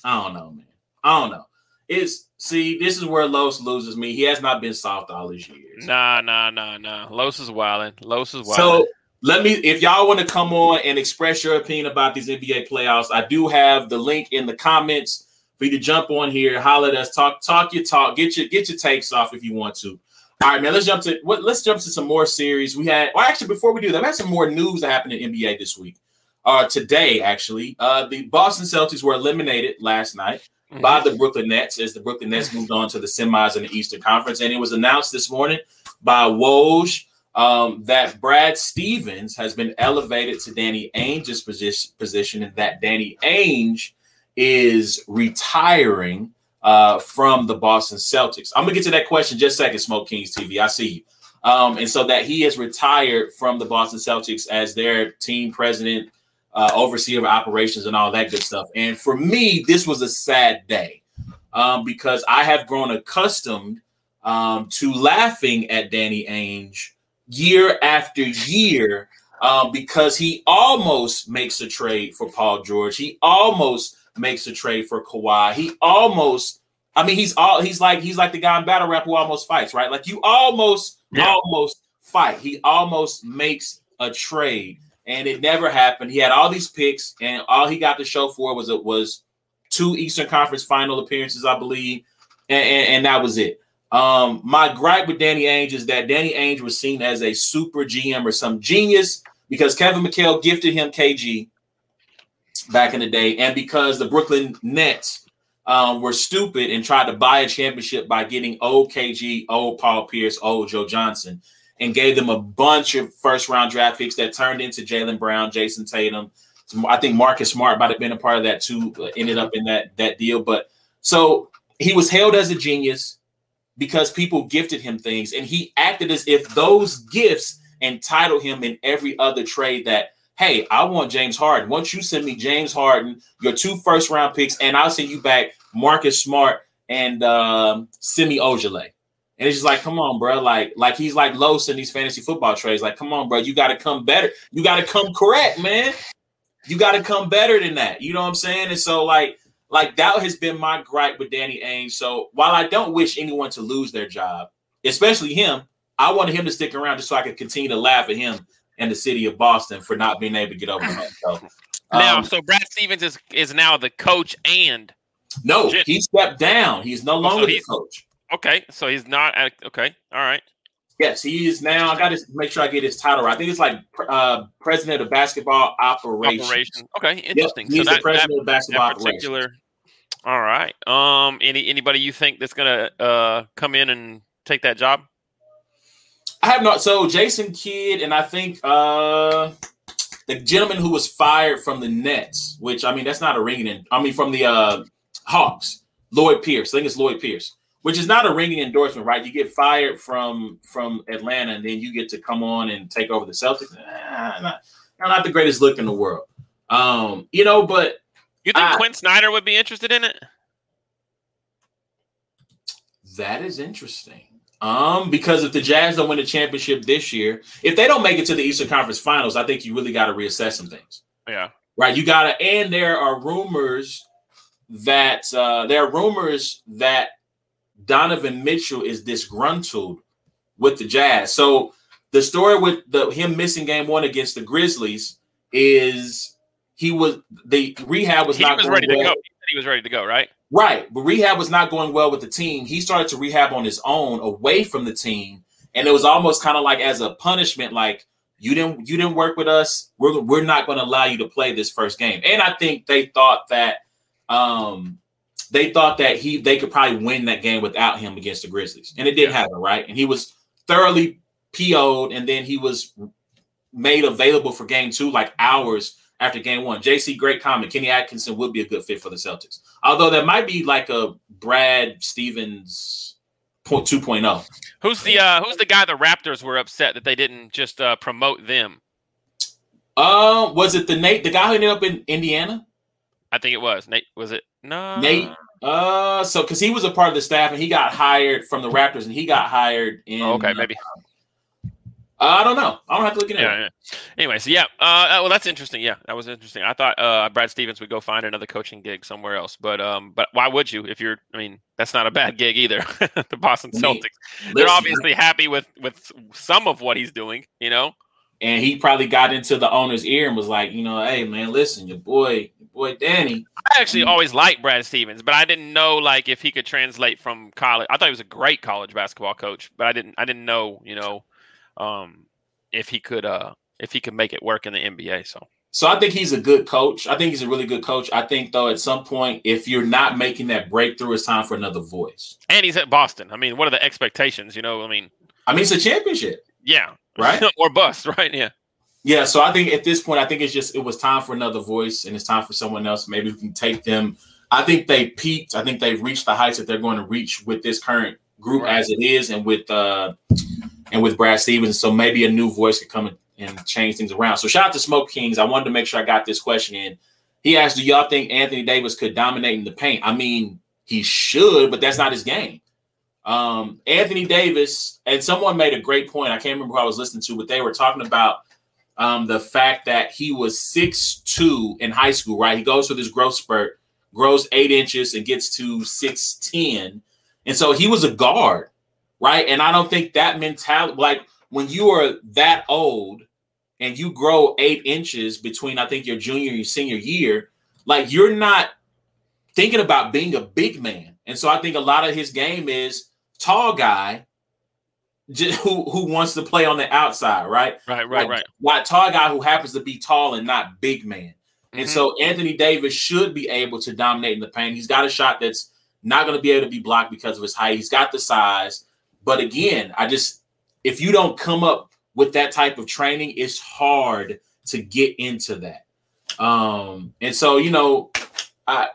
I don't know, man. I don't know. It's see, this is where Los loses me. He has not been soft all these years. Nah, nah, nah, nah. Los is wilding. Los is wilding. So let me, if y'all want to come on and express your opinion about these NBA playoffs, I do have the link in the comments for you to jump on here, holler at us, talk, talk your talk, get your get your takes off if you want to. All right, man. Let's jump to what. Let's jump to some more series. We had, well, actually, before we do that, we had some more news that happened in NBA this week. Uh, today, actually, uh, the Boston Celtics were eliminated last night mm-hmm. by the Brooklyn Nets as the Brooklyn Nets moved on to the semis in the Eastern Conference. And it was announced this morning by Woj um, that Brad Stevens has been elevated to Danny Ainge's position, position and that Danny Ainge is retiring uh, from the Boston Celtics. I'm gonna get to that question just a second, Smoke Kings TV. I see you. Um, and so that he has retired from the Boston Celtics as their team president, uh, overseer of operations and all that good stuff. And for me, this was a sad day um, because I have grown accustomed um, to laughing at Danny Ainge year after year um, because he almost makes a trade for Paul George. He almost makes a trade for Kawhi. He almost, I mean, he's all he's like he's like the guy in battle rap who almost fights, right? Like you almost yeah. almost fight. He almost makes a trade and it never happened. He had all these picks, and all he got to show for was it was two Eastern Conference Final appearances, I believe, and, and, and, that was it. Um, my gripe with Danny Ainge is that Danny Ainge was seen as a super GM or some genius because Kevin McHale gifted him KG back in the day, and because the Brooklyn Nets um, were stupid and tried to buy a championship by getting old KG, old Paul Pierce, old Joe Johnson. And gave them a bunch of first round draft picks that turned into Jaylen Brown, Jayson Tatum. I think Marcus Smart might have been a part of that too. Uh, ended up in that that deal, but so he was hailed as a genius because people gifted him things, and he acted as if those gifts entitled him in every other trade that hey, I want James Harden. Once you send me James Harden, your two first round picks, and I'll send you back Marcus Smart and um, Semi Ojeleye. And it's just like, come on, bro. Like, like he's like Los in these fantasy football trades. Like, come on, bro. You got to come better. You got to come correct, man. You got to come better than that. You know what I'm saying? And so, like, like that has been my gripe with Danny Ainge. So while I don't wish anyone to lose their job, especially him, I wanted him to stick around just so I could continue to laugh at him and the city of Boston for not being able to get over that. So, now, um, so Brad Stevens is is now the coach and no, he stepped down. He's no longer so he's, the coach. Okay, so he's not at, okay. All right. Yes, he is now. I got to make sure I get his title right. I think it's like uh, president of basketball operations. Operation. Okay, interesting. Yep, he's so the president that, of basketball particular, operations. All right. Um. Any anybody you think that's gonna uh come in and take that job? I have not. So Jason Kidd and I think uh the gentleman who was fired from the Nets, which I mean that's not a ringing in. I mean from the uh Hawks, Lloyd Pierce. I think it's Lloyd Pierce, which is not a ringing endorsement, right? You get fired from from Atlanta and then you get to come on and take over the Celtics. Nah, not, not the greatest look in the world. Um, you know, but you think I, Quin Snyder would be interested in it? That is interesting. Um, because if the Jazz don't win the championship this year, if they don't make it to the Eastern Conference Finals, I think you really got to reassess some things. Yeah. Right. You got to, and there are rumors that uh, there are rumors that Donovan Mitchell is disgruntled with the Jazz. So the story with the him missing game one against the Grizzlies is he was the rehab was he not was ready well. to go. He was ready to go, right? Right, but rehab was not going well with the team. He started to rehab on his own, away from the team, and it was almost kind of like as a punishment, like you didn't you didn't work with us. We're we're not going to allow you to play this first game. And I think they thought that um they thought that he they could probably win that game without him against the Grizzlies, and it didn't yeah. happen, right? And he was thoroughly PO'd, and then he was made available for game two like hours after game one. JC, great comment. Kenny Atkinson would be a good fit for the Celtics. Although that might be like a Brad Stevens 2.0. Who's the uh who's the guy the Raptors were upset that they didn't just uh promote them? Uh was it the Nate the guy who ended up in Indiana? I think it was. Nate was it? No. Nate uh so cuz he was a part of the staff and he got hired from the Raptors and he got hired in oh, Okay, maybe. Uh, I don't know. I don't have to look at it. Yeah, yeah. Anyway, so yeah. Uh, well, that's interesting. Yeah, that was interesting. I thought uh, Brad Stevens would go find another coaching gig somewhere else, but um, but why would you if you're? I mean, that's not a bad gig either. the Boston Celtics. They're obviously happy with with some of what he's doing. You know. And he probably got into the owner's ear and was like, you know, hey man, listen, your boy, your boy Danny. I actually always liked Brad Stevens, but I didn't know like if he could translate from college. I thought he was a great college basketball coach, but I didn't I didn't know, you know um, if he could uh, if he could make it work in the NBA. So. So I think he's a good coach. I think he's a really good coach. I think though at some point, if you're not making that breakthrough, it's time for another voice. And he's at Boston. I mean, what are the expectations? You know, I mean, I mean, it's a championship. Yeah. Right. or bust. Right. Yeah. Yeah. So I think at this point, I think it's just it was time for another voice, and it's time for someone else. Maybe we can take them. I think they peaked. I think they've reached the heights that they're going to reach with this current group right. as it is, and with uh and with Brad Stevens. So maybe a new voice could come and change things around. So shout out to Smoke Kings. I wanted to make sure I got this question in. He asked, "Do y'all think Anthony Davis could dominate in the paint?" I mean, he should, but that's not his game. Um, Anthony Davis, and someone made a great point. I can't remember who I was listening to, but they were talking about um, the fact that he was six two in high school, right? He goes through this growth spurt, grows eight inches, and gets to 6'10. And so he was a guard right? And I don't think that mentality, like when you are that old and you grow eight inches between, I think your junior and your senior year, like you're not thinking about being a big man. And so I think a lot of his game is tall guy who who wants to play on the outside, right? Right, right, like, right. Like tall guy who happens to be tall and not big man. And mm-hmm. so Anthony Davis should be able to dominate in the paint. He's got a shot that's not going to be able to be blocked because of his height. He's got the size. But again, I just if you don't come up with that type of training, it's hard to get into that. Um, and so you know, I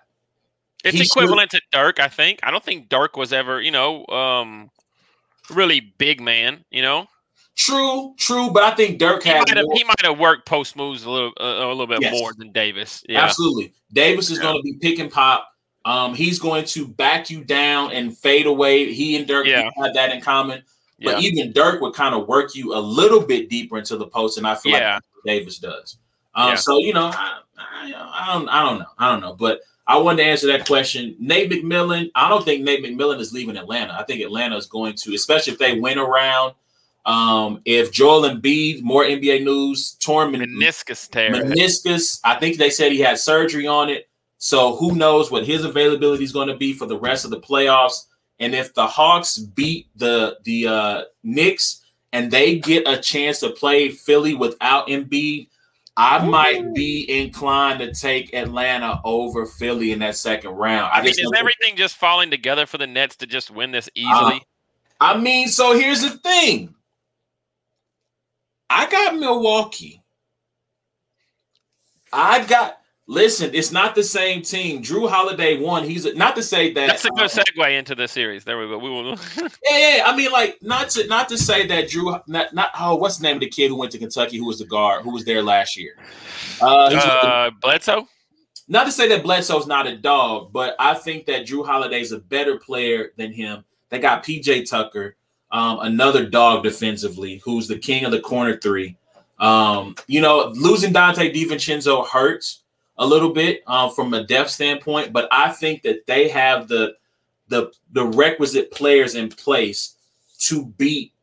it's equivalent should, to Dirk, I think. I don't think Dirk was ever, you know, um, really big man. You know. True, true, but I think Dirk he had might have, he might have worked post moves a little uh, a little bit yes. more than Davis. Yeah. Absolutely, Davis is yeah. going to be pick and pop. Um, he's going to back you down and fade away. He and Dirk yeah. had that in common. But even Dirk would kind of work you a little bit deeper into the post, and I feel like Davis does. Um. So you know, I, I, I, don't, I don't know, I don't know, but I wanted to answer that question. Nate McMillan, I don't think Nate McMillan is leaving Atlanta. I think Atlanta is going to, especially if they win around. Um, if Joel Embiid, more NBA news, torn meniscus tear, meniscus. I think they said he had surgery on it. So who knows what his availability is going to be for the rest of the playoffs? And if the Hawks beat the the uh, Knicks and they get a chance to play Philly without Embiid, I Ooh. might be inclined to take Atlanta over Philly in that second round. I, I mean, is everything just falling together for the Nets to just win this easily? Uh, I mean, so here's the thing. I got Milwaukee. I got Listen, it's not the same team. Jrue Holiday won. He's a, not to say that that's a good uh, segue into the series. There we go. We will. yeah, yeah. I mean, like not to not to say that Jrue. Not not. Oh, what's the name of the kid who went to Kentucky? Who was the guard? Who was there last year? Uh, uh the, Bledsoe. Not to say that Bledsoe's not a dog, but I think that Jrue Holiday's a better player than him. They got PJ Tucker, um, another dog defensively, who's the king of the corner three. Um, you know, losing Donte DiVincenzo hurts a little bit um, from a depth standpoint, but I think that they have the the the requisite players in place to beat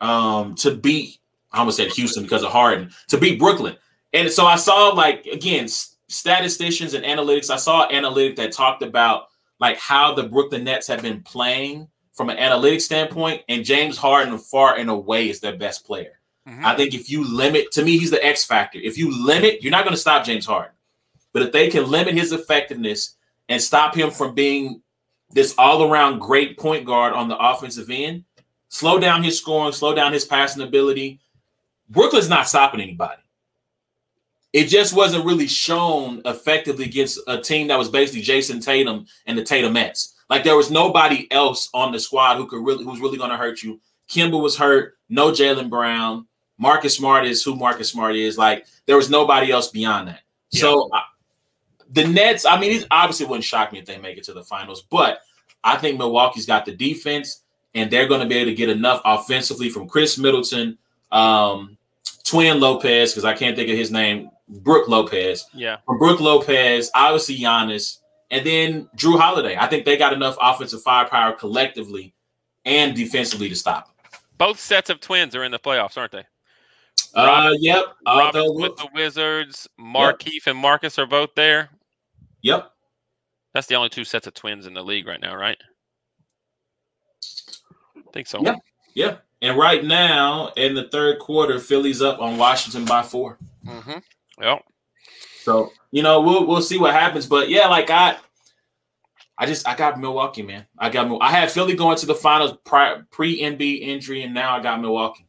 um to beat I almost said Houston because of Harden to beat Brooklyn. And so I saw like again statisticians and analytics. I saw an analytic that talked about like how the Brooklyn Nets have been playing from an analytic standpoint, and James Harden far and away is their best player. Mm-hmm. I think if you limit, to me, he's the X factor. If you limit, you're not going to stop James Harden. But if they can limit his effectiveness and stop him from being this all around great point guard on the offensive end, slow down his scoring, slow down his passing ability, Brooklyn's not stopping anybody. It just wasn't really shown effectively against a team that was basically Jayson Tatum and the Tatumettes. Like there was nobody else on the squad who could really who's really going to hurt you. Kemba was hurt. No Jaylen Brown. Marcus Smart is who Marcus Smart is. Like there was nobody else beyond that. Yeah. So the Nets, I mean, it obviously wouldn't shock me if they make it to the finals, but I think Milwaukee's got the defense and they're going to be able to get enough offensively from Khris Middleton, um, Twin Lopez, because I can't think of his name, Brook Lopez. Yeah. From Brook Lopez, obviously Giannis, and then Jrue Holiday. I think they got enough offensive firepower collectively and defensively to stop them. Both sets of twins are in the playoffs, aren't they? Uh, yep. Robin with the Wizards, Markieff yep. and Marcus are both there. Yep. That's the only two sets of twins in the league right now, right? I think so. Yeah. Yeah. And right now, in the third quarter, Philly's up on Washington by 4 Mm-hmm. Yep. So you know we'll we'll see what happens, but yeah, like I, I just I got Milwaukee, man. I got I had Philly going to the finals pre Embiid injury, and now I got Milwaukee.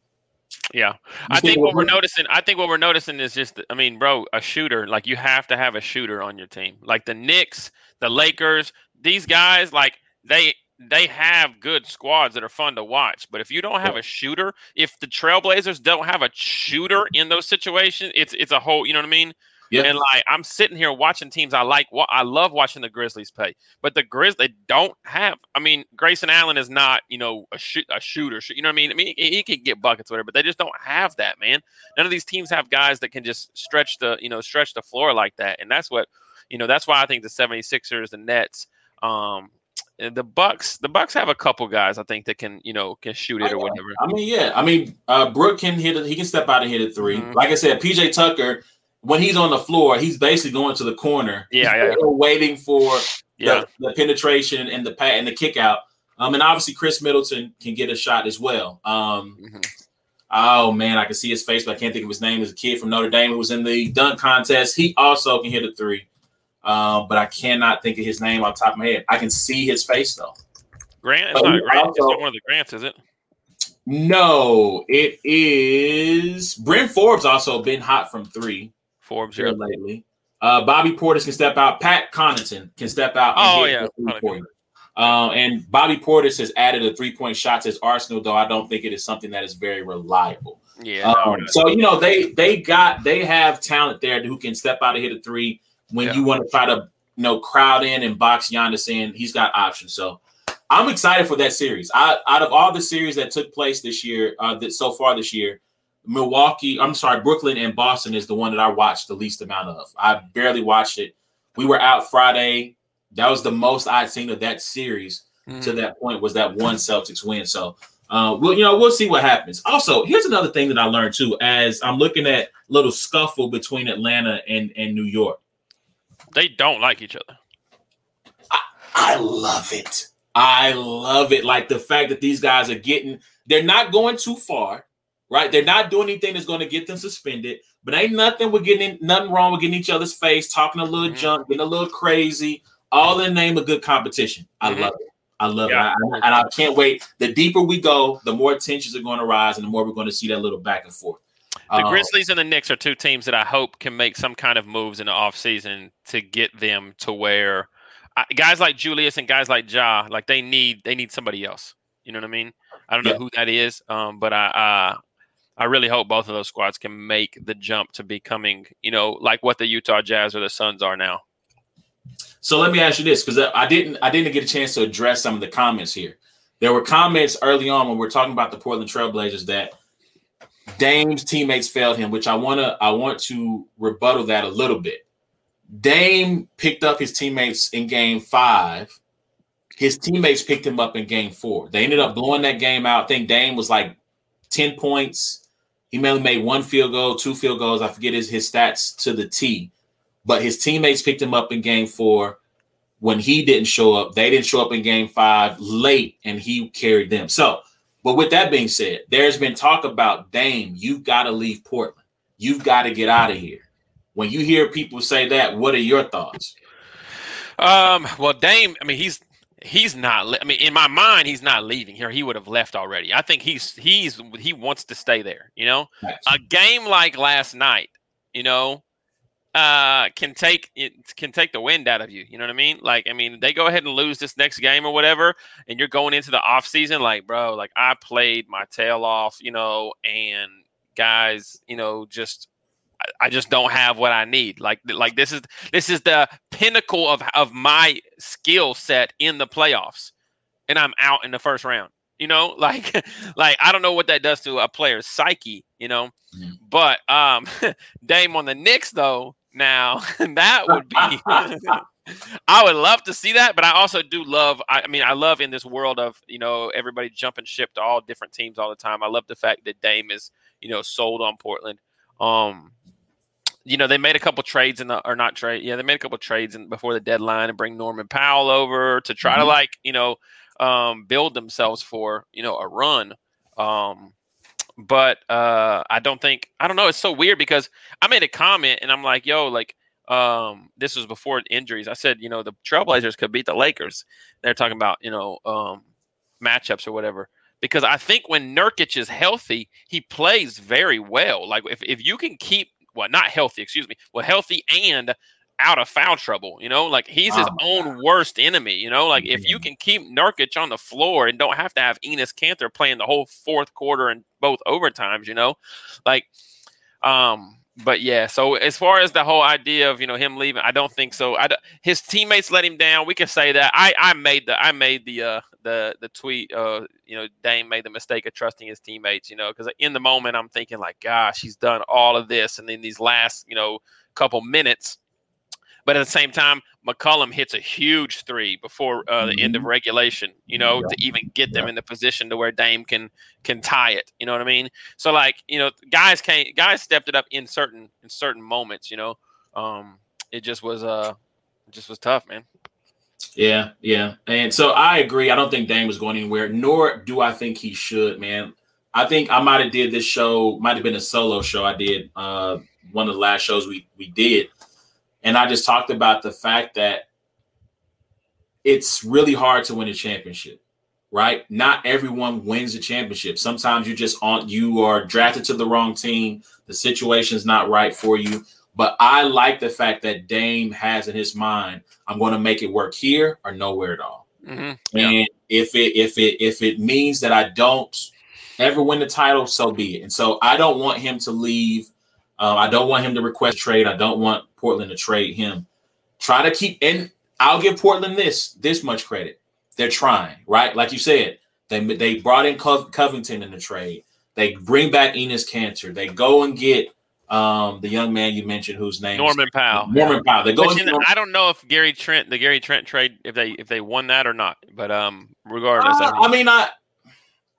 Yeah, I think what we're noticing. I think what we're noticing is just. I mean, bro, a shooter. Like you have to have a shooter on your team. Like the Knicks, the Lakers. These guys, like they they have good squads that are fun to watch. But if you don't have a shooter, if the Trailblazers don't have a shooter in those situations, it's it's a whole. You know what I mean? Yeah. And like I'm sitting here watching teams I like. What I love watching the Grizzlies play, but the Grizz they don't have. I mean, Grayson Allen is not you know a shoot a shooter. You know what I mean? I mean he, he can get buckets whatever, but they just don't have that man. None of these teams have guys that can just stretch the you know stretch the floor like that, and that's what you know. That's why I think the 76ers, the Nets, um, the Bucks, the Bucks have a couple guys I think that can you know can shoot it or whatever. I mean, yeah, I mean, uh, Brook can hit it. He can step out and hit a 3 mm-hmm. Like I said, PJ Tucker when he's on the floor, he's basically going to the corner. Yeah, yeah. waiting for yeah. the, the, penetration and the pat and the kick out. Um, and obviously Khris Middleton can get a shot as well. Um, mm-hmm. oh man, I can see his face, but I can't think of his name. As a kid from Notre Dame who was in the dunk contest, he also can hit a three. Um, but I cannot think of his name off top of my head. I can see his face though. Grant, it's not Grant. Also, it's not one of the Grants, is it? No, it is Bryn Forbes also been hot from three. Forbes here lately. Uh, Bobby Portis can step out. Pat Connaughton can step out. oh yeah. Um, and Bobby Portis has added a three point shot to his arsenal, though I don't think it is something that is very reliable. Yeah. Um, so you know they they got they have talent there who can step out and hit a three when yeah. you want to try to you know crowd in and box Giannis in. He's got options. So I'm excited for that series. I, out of all the series that took place this year, uh, that so far this year, Milwaukee, I'm sorry, Brooklyn and Boston is the one that I watched the least amount of. I barely watched it. We were out Friday. That was the most I'd seen of that series mm. to that point was that one Celtics win. So uh, we'll you know we'll see what happens. Also, here's another thing that I learned too as I'm looking at little scuffle between Atlanta and and New York. They don't like each other. I, I love it. I love it. Like the fact that these guys are getting, they're not going too far right? They're not doing anything that's going to get them suspended, but ain't nothing with getting nothing wrong with getting each other's face, talking a little mm-hmm. junk, getting a little crazy, all in the name of good competition. I mm-hmm. love it. I love yeah. it. I, and I can't wait. The deeper we go, the more tensions are going to rise and the more we're going to see that little back and forth. The um, Grizzlies and the Knicks are two teams that I hope can make some kind of moves in the offseason to get them to where uh, guys like Julius and guys like Ja, like they need they need somebody else. You know what I mean? I don't know yeah. who that is, um, but I, I really hope both of those squads can make the jump to becoming, you know, like what the Utah Jazz or the Suns are now. So let me ask you this, because I didn't I didn't get a chance to address some of the comments here. There were comments early on when we are talking about the Portland Trailblazers that Dame's teammates failed him, which I wanna I want to rebuttal that a little bit. Dame picked up his teammates in game five. His teammates picked him up in game four. They ended up blowing that game out. I think Dame was like 10 points, he mainly made one field goal, two field goals. I forget his, his stats to the T, but his teammates picked him up in game four. When he didn't show up, they didn't show up in game five late, and he carried them. So, but with that being said, there's been talk about Dame, you've got to leave Portland. You've got to get out of here. When you hear people say that, what are your thoughts? Um, well, Dame, I mean, he's he's not. I mean, in my mind, he's not leaving here. He would have left already. I think he's he's he wants to stay there. You know, nice. a game like last night, you know, uh, can take it can take the wind out of you. You know what I mean? Like, I mean, they go ahead and lose this next game or whatever, and you're going into the off season like, bro, like I played my tail off, you know, and guys, you know, just I just don't have what I need. Like like this is this is the pinnacle of of my skill set in the playoffs, and I'm out in the first round. You know, like like I don't know what that does to a player's psyche. You know, mm. but um, Dame on the Knicks though. Now that would be. I would love to see that, but I also do love. I, I, mean, I love in this world of you know everybody jumping ship to all different teams all the time. I love the fact that Dame is you know sold on Portland. Um, you know, they made a couple trades in the or not trade. Yeah, they made a couple trades in, before the deadline and bring Norman Powell over to try mm-hmm. to like, you know, um, build themselves for, you know, a run. Um, but uh, I don't think I don't know. It's so weird because I made a comment and I'm like, yo, like um, this was before injuries. I said, you know, the Trailblazers could beat the Lakers. They're talking about, you know, um, matchups or whatever. Because I think when Nurkic is healthy, he plays very well. Like if, if you can keep well, not healthy, excuse me, well, healthy and out of foul trouble. You know, like he's his own worst enemy. You know, like if you can keep Nurkic on the floor and don't have to have Enes Kanter playing the whole fourth quarter and both overtimes, you know, like, um, but yeah. So as far as the whole idea of you know him leaving, I don't think so. I his teammates let him down. We can say that. I I made the I made the uh the the tweet. Uh, you know, Dame made the mistake of trusting his teammates. You know, because in the moment I'm thinking like, gosh, he's done all of this, and then these last you know couple minutes. But at the same time, McCollum hits a huge three before uh, the end of mm-hmm. regulation. You know, yeah. to even get them yeah. in the position to where Dame can can tie it. You know what I mean? So like, you know, guys came, guys stepped it up in certain in certain moments. You know, um, it just was uh, it just was tough, man. Yeah, yeah. And so I agree. I don't think Dame was going anywhere, nor do I think he should, man. I think I might have did this show, might have been a solo show I did, uh, one of the last shows we we did. And I just talked about the fact that it's really hard to win a championship. right? Not everyone wins a championship. Sometimes you just on you are drafted to the wrong team. The situation is not right for you. But I like the fact that Dame has in his mind, I'm going to make it work here or nowhere at all. Mm-hmm. Yeah. And if it if it if it means that I don't ever win the title, so be it. And so I don't want him to leave. Uh, I don't want him to request trade. I don't want Portland to trade him. Try to keep and I'll give Portland this this much credit. They're trying, right? Like you said, they they brought in Covington in the trade. They bring back Enes Kanter. They go and get um, the young man you mentioned whose name Norman Powell. Norman Powell. They go. You I don't know if Gary Trent, the Gary Trent trade, if they if they won that or not. But um, regardless, uh, I mean, I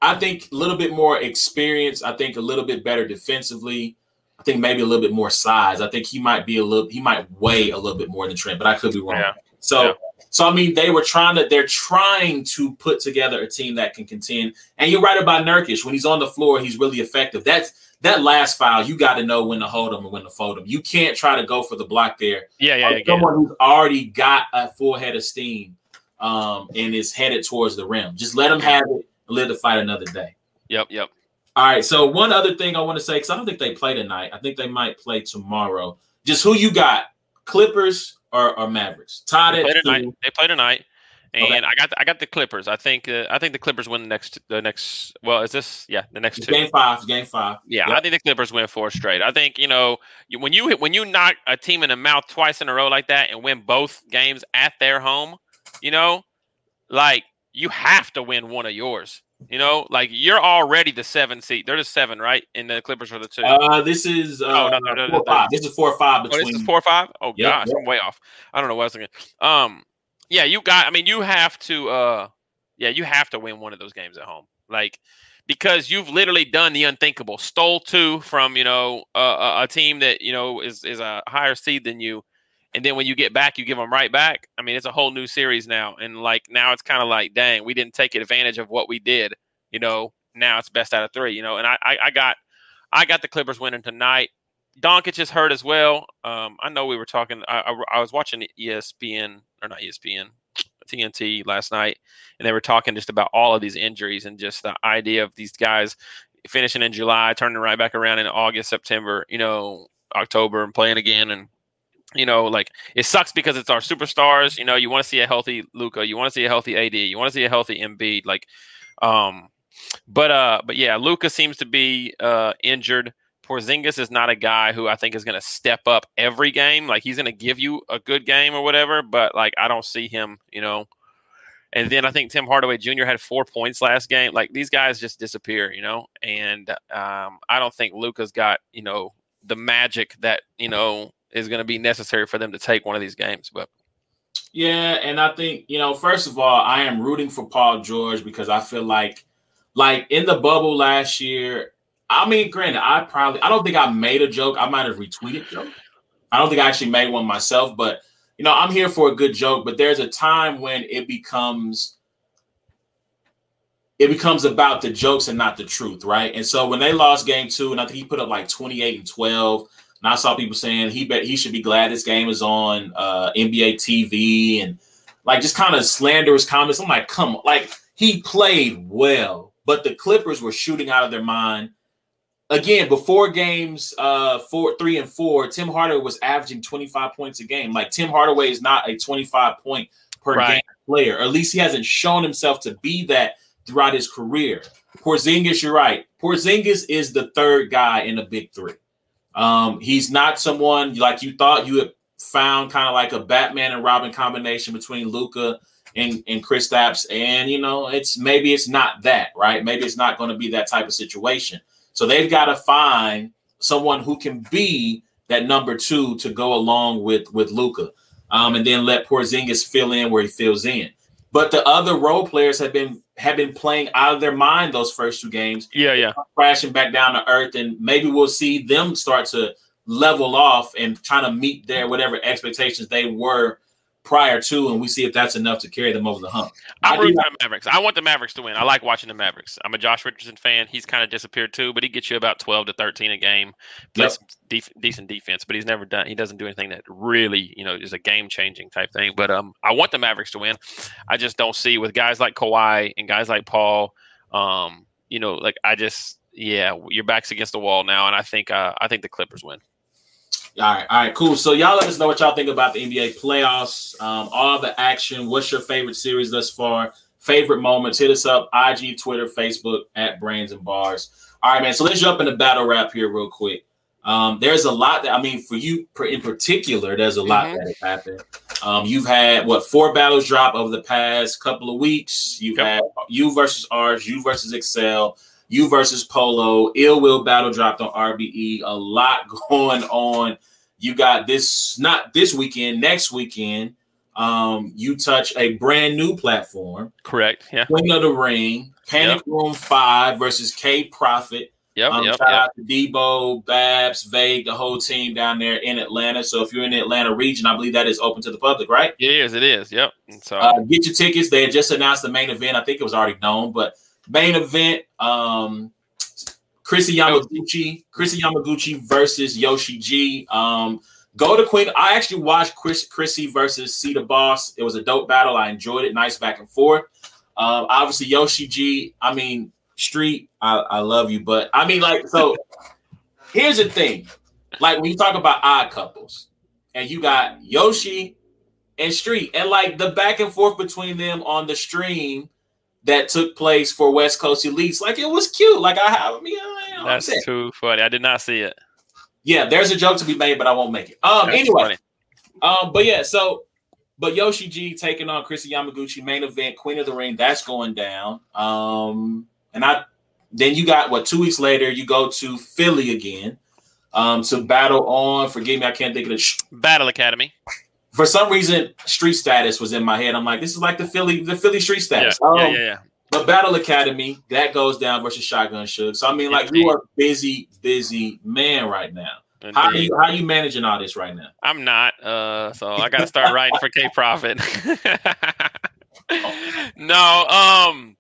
I think a little bit more experience. I think a little bit better defensively. I think maybe a little bit more size. I think he might be a little. He might weigh a little bit more than Trent, but I could be wrong. Yeah. So. Yeah. So I mean, they were trying to. They're trying to put together a team that can contend. And you're right about Nurkic. When he's on the floor, he's really effective. That's that last foul, you got to know when to hold him and when to fold him. You can't try to go for the block there. Yeah, yeah, yeah. Someone who's already got a full head of steam um, and is headed towards the rim. Just let him have it and live to fight another day. Yep, yep. All right. So one other thing I want to say, because I don't think they play tonight. I think they might play tomorrow. Just who you got, Clippers or, or Mavericks? Todd they play tonight. They play tonight. And okay. I got the, I got the Clippers. I think uh, I think the Clippers win the next the next. Well, is this yeah the next two game five game five. Yeah, yep. I think the Clippers win four straight. I think you know when you when you knock a team in the mouth twice in a row like that and win both games at their home, you know, like you have to win one of yours. You know, like you're already the seven seat. They're the seven, right? And the Clippers are the two. Uh, this is uh, oh, no, no, no, four, five. This is four or five between. Oh, this is four or five. Oh yep, gosh, yep. I'm way off. I don't know what I was thinking. Um, yeah, you got. I mean, you have to. uh Yeah, you have to win one of those games at home, like because you've literally done the unthinkable. Stole two from you know uh, a team that you know is is a higher seed than you, and then when you get back, you give them right back. I mean, it's a whole new series now, and like now it's kind of like, dang, we didn't take advantage of what we did. You know, now it's best out of three. You know, and I I, I got I got the Clippers winning tonight. Doncic is hurt as well. Um, I know we were talking. I, I, I, was watching ESPN or not ESPN, TNT last night, and they were talking just about all of these injuries and just the idea of these guys finishing in July, turning right back around in August, September, you know, October, and playing again. And you know, like it sucks because it's our superstars. You know, you want to see a healthy Luka, you want to see a healthy AD, you want to see a healthy Embiid. Like, um, but uh, but yeah, Luka seems to be uh injured. Porzingis is not a guy who I think is going to step up every game. Like he's going to give you a good game or whatever, but like I don't see him, you know. And then I think Tim Hardaway Jr. had four points last game. Like these guys just disappear, you know. And um, I don't think Luka's got, you know, the magic that you know is going to be necessary for them to take one of these games. But yeah, and I think you know, first of all, I am rooting for Paul George because I feel like, like in the bubble last year, I mean, granted, I probably I don't think I made a joke. I might have retweeted joke. I don't think I actually made one myself, but you know, I'm here for a good joke. But there's a time when it becomes it becomes about the jokes and not the truth, right? And so when they lost game two, and I think he put up like 28 and 12. And I saw people saying he bet he should be glad this game is on uh, NBA TV and like just kind of slanderous comments. I'm like, come on, like he played well, but the Clippers were shooting out of their mind again, before games uh four, three, and four, Tim Hardaway was averaging 25 points a game. Like Tim Hardaway is not a 25 point per right. game player, or at least he hasn't shown himself to be that throughout his career. Porzingis, you're right. Porzingis is the third guy in the big three. Um, he's not someone like you thought you had found kind of like a Batman and Robin combination between Luka and, and Chris Kristaps. And you know, it's maybe it's not that, right? Maybe it's not going to be that type of situation. So they've got to find someone who can be that number two to go along with with Luka. um, and then let Porzingis fill in where he fills in. But the other role players have been have been playing out of their mind those first two games. Yeah, yeah, crashing back down to earth, and maybe we'll see them start to level off and trying to meet their whatever expectations they were prior to, and we see if that's enough to carry them over the hump. I'm rooting for the Mavericks. I want the Mavericks to win. I like watching the Mavericks. I'm a Josh Richardson fan. He's kind of disappeared too, but he gets you about 12 to 13 a game. Plays yep. decent defense, but he's never done. He doesn't do anything that really, you know, is a game changing type thing. But um, I want the Mavericks to win. I just don't see with guys like Kawhi and guys like Paul. Um, you know, like I just, yeah, your back's against the wall now, and I think uh, I think the Clippers win. All right, all right, cool. So y'all let us know what y'all think about the NBA playoffs, um, all the action. What's your favorite series thus far? Favorite moments? Hit us up, IG, Twitter, Facebook at Brains and Bars. All right, man. So let's jump into battle rap here real quick. Um, there's a lot that I mean for you in particular. There's a lot mm-hmm. that has happened. Um, you've had what four battles drop over the past couple of weeks. You've yep. had you versus ours, you versus Excel, you versus Polo, Ill Will battle dropped on RBE. A lot going on. You got this not this weekend, next weekend. Um, you touch a brand new platform. Correct. Yeah. Queen of the Ring, Panic yep. Room Five versus K Profit. Yep, um, yep, shout yep. out to Debo, Babs, Vague, the whole team down there in Atlanta. So if you're in the Atlanta region, I believe that is open to the public, right? It is. It is. Yep. So uh, get your tickets. They had just announced the main event. I think it was already known, but Main event, um, Chrissy Yamaguchi, Chrissy Yamaguchi versus Yoshi G. Um, go to Queen. I actually watched Chris Chrissy versus See the Boss. It was a dope battle. I enjoyed it. Nice back and forth. Um, obviously Yoshi G. I mean Street. I, I love you, but I mean like so. here's the thing, like when you talk about odd couples, and you got Yoshi and Street, and like the back and forth between them on the stream that took place for West Coast Elites. Like it was cute. Like I have, I mean, you know that's too funny. I did not see it. Yeah, there's a joke to be made, but I won't make it. Um, that's anyway, funny. um, but yeah, so but Yoshi G taking on Chrissy Yamaguchi main event, Queen of the Ring, that's going down. Um, and I then you got what two weeks later you go to Philly again, um, to battle on. Forgive me, I can't think of the sh- Battle Academy for some reason, street status was in my head. I'm like, this is like the Philly, the Philly street status. Yeah, um, yeah, yeah, yeah. But Battle Academy that goes down versus Shotgun Suge. So I mean, like Indeed. you are busy, busy man right now. Indeed. How are you how are you managing all this right now? I'm not. Uh, so I got to start writing for K Profit. no, um,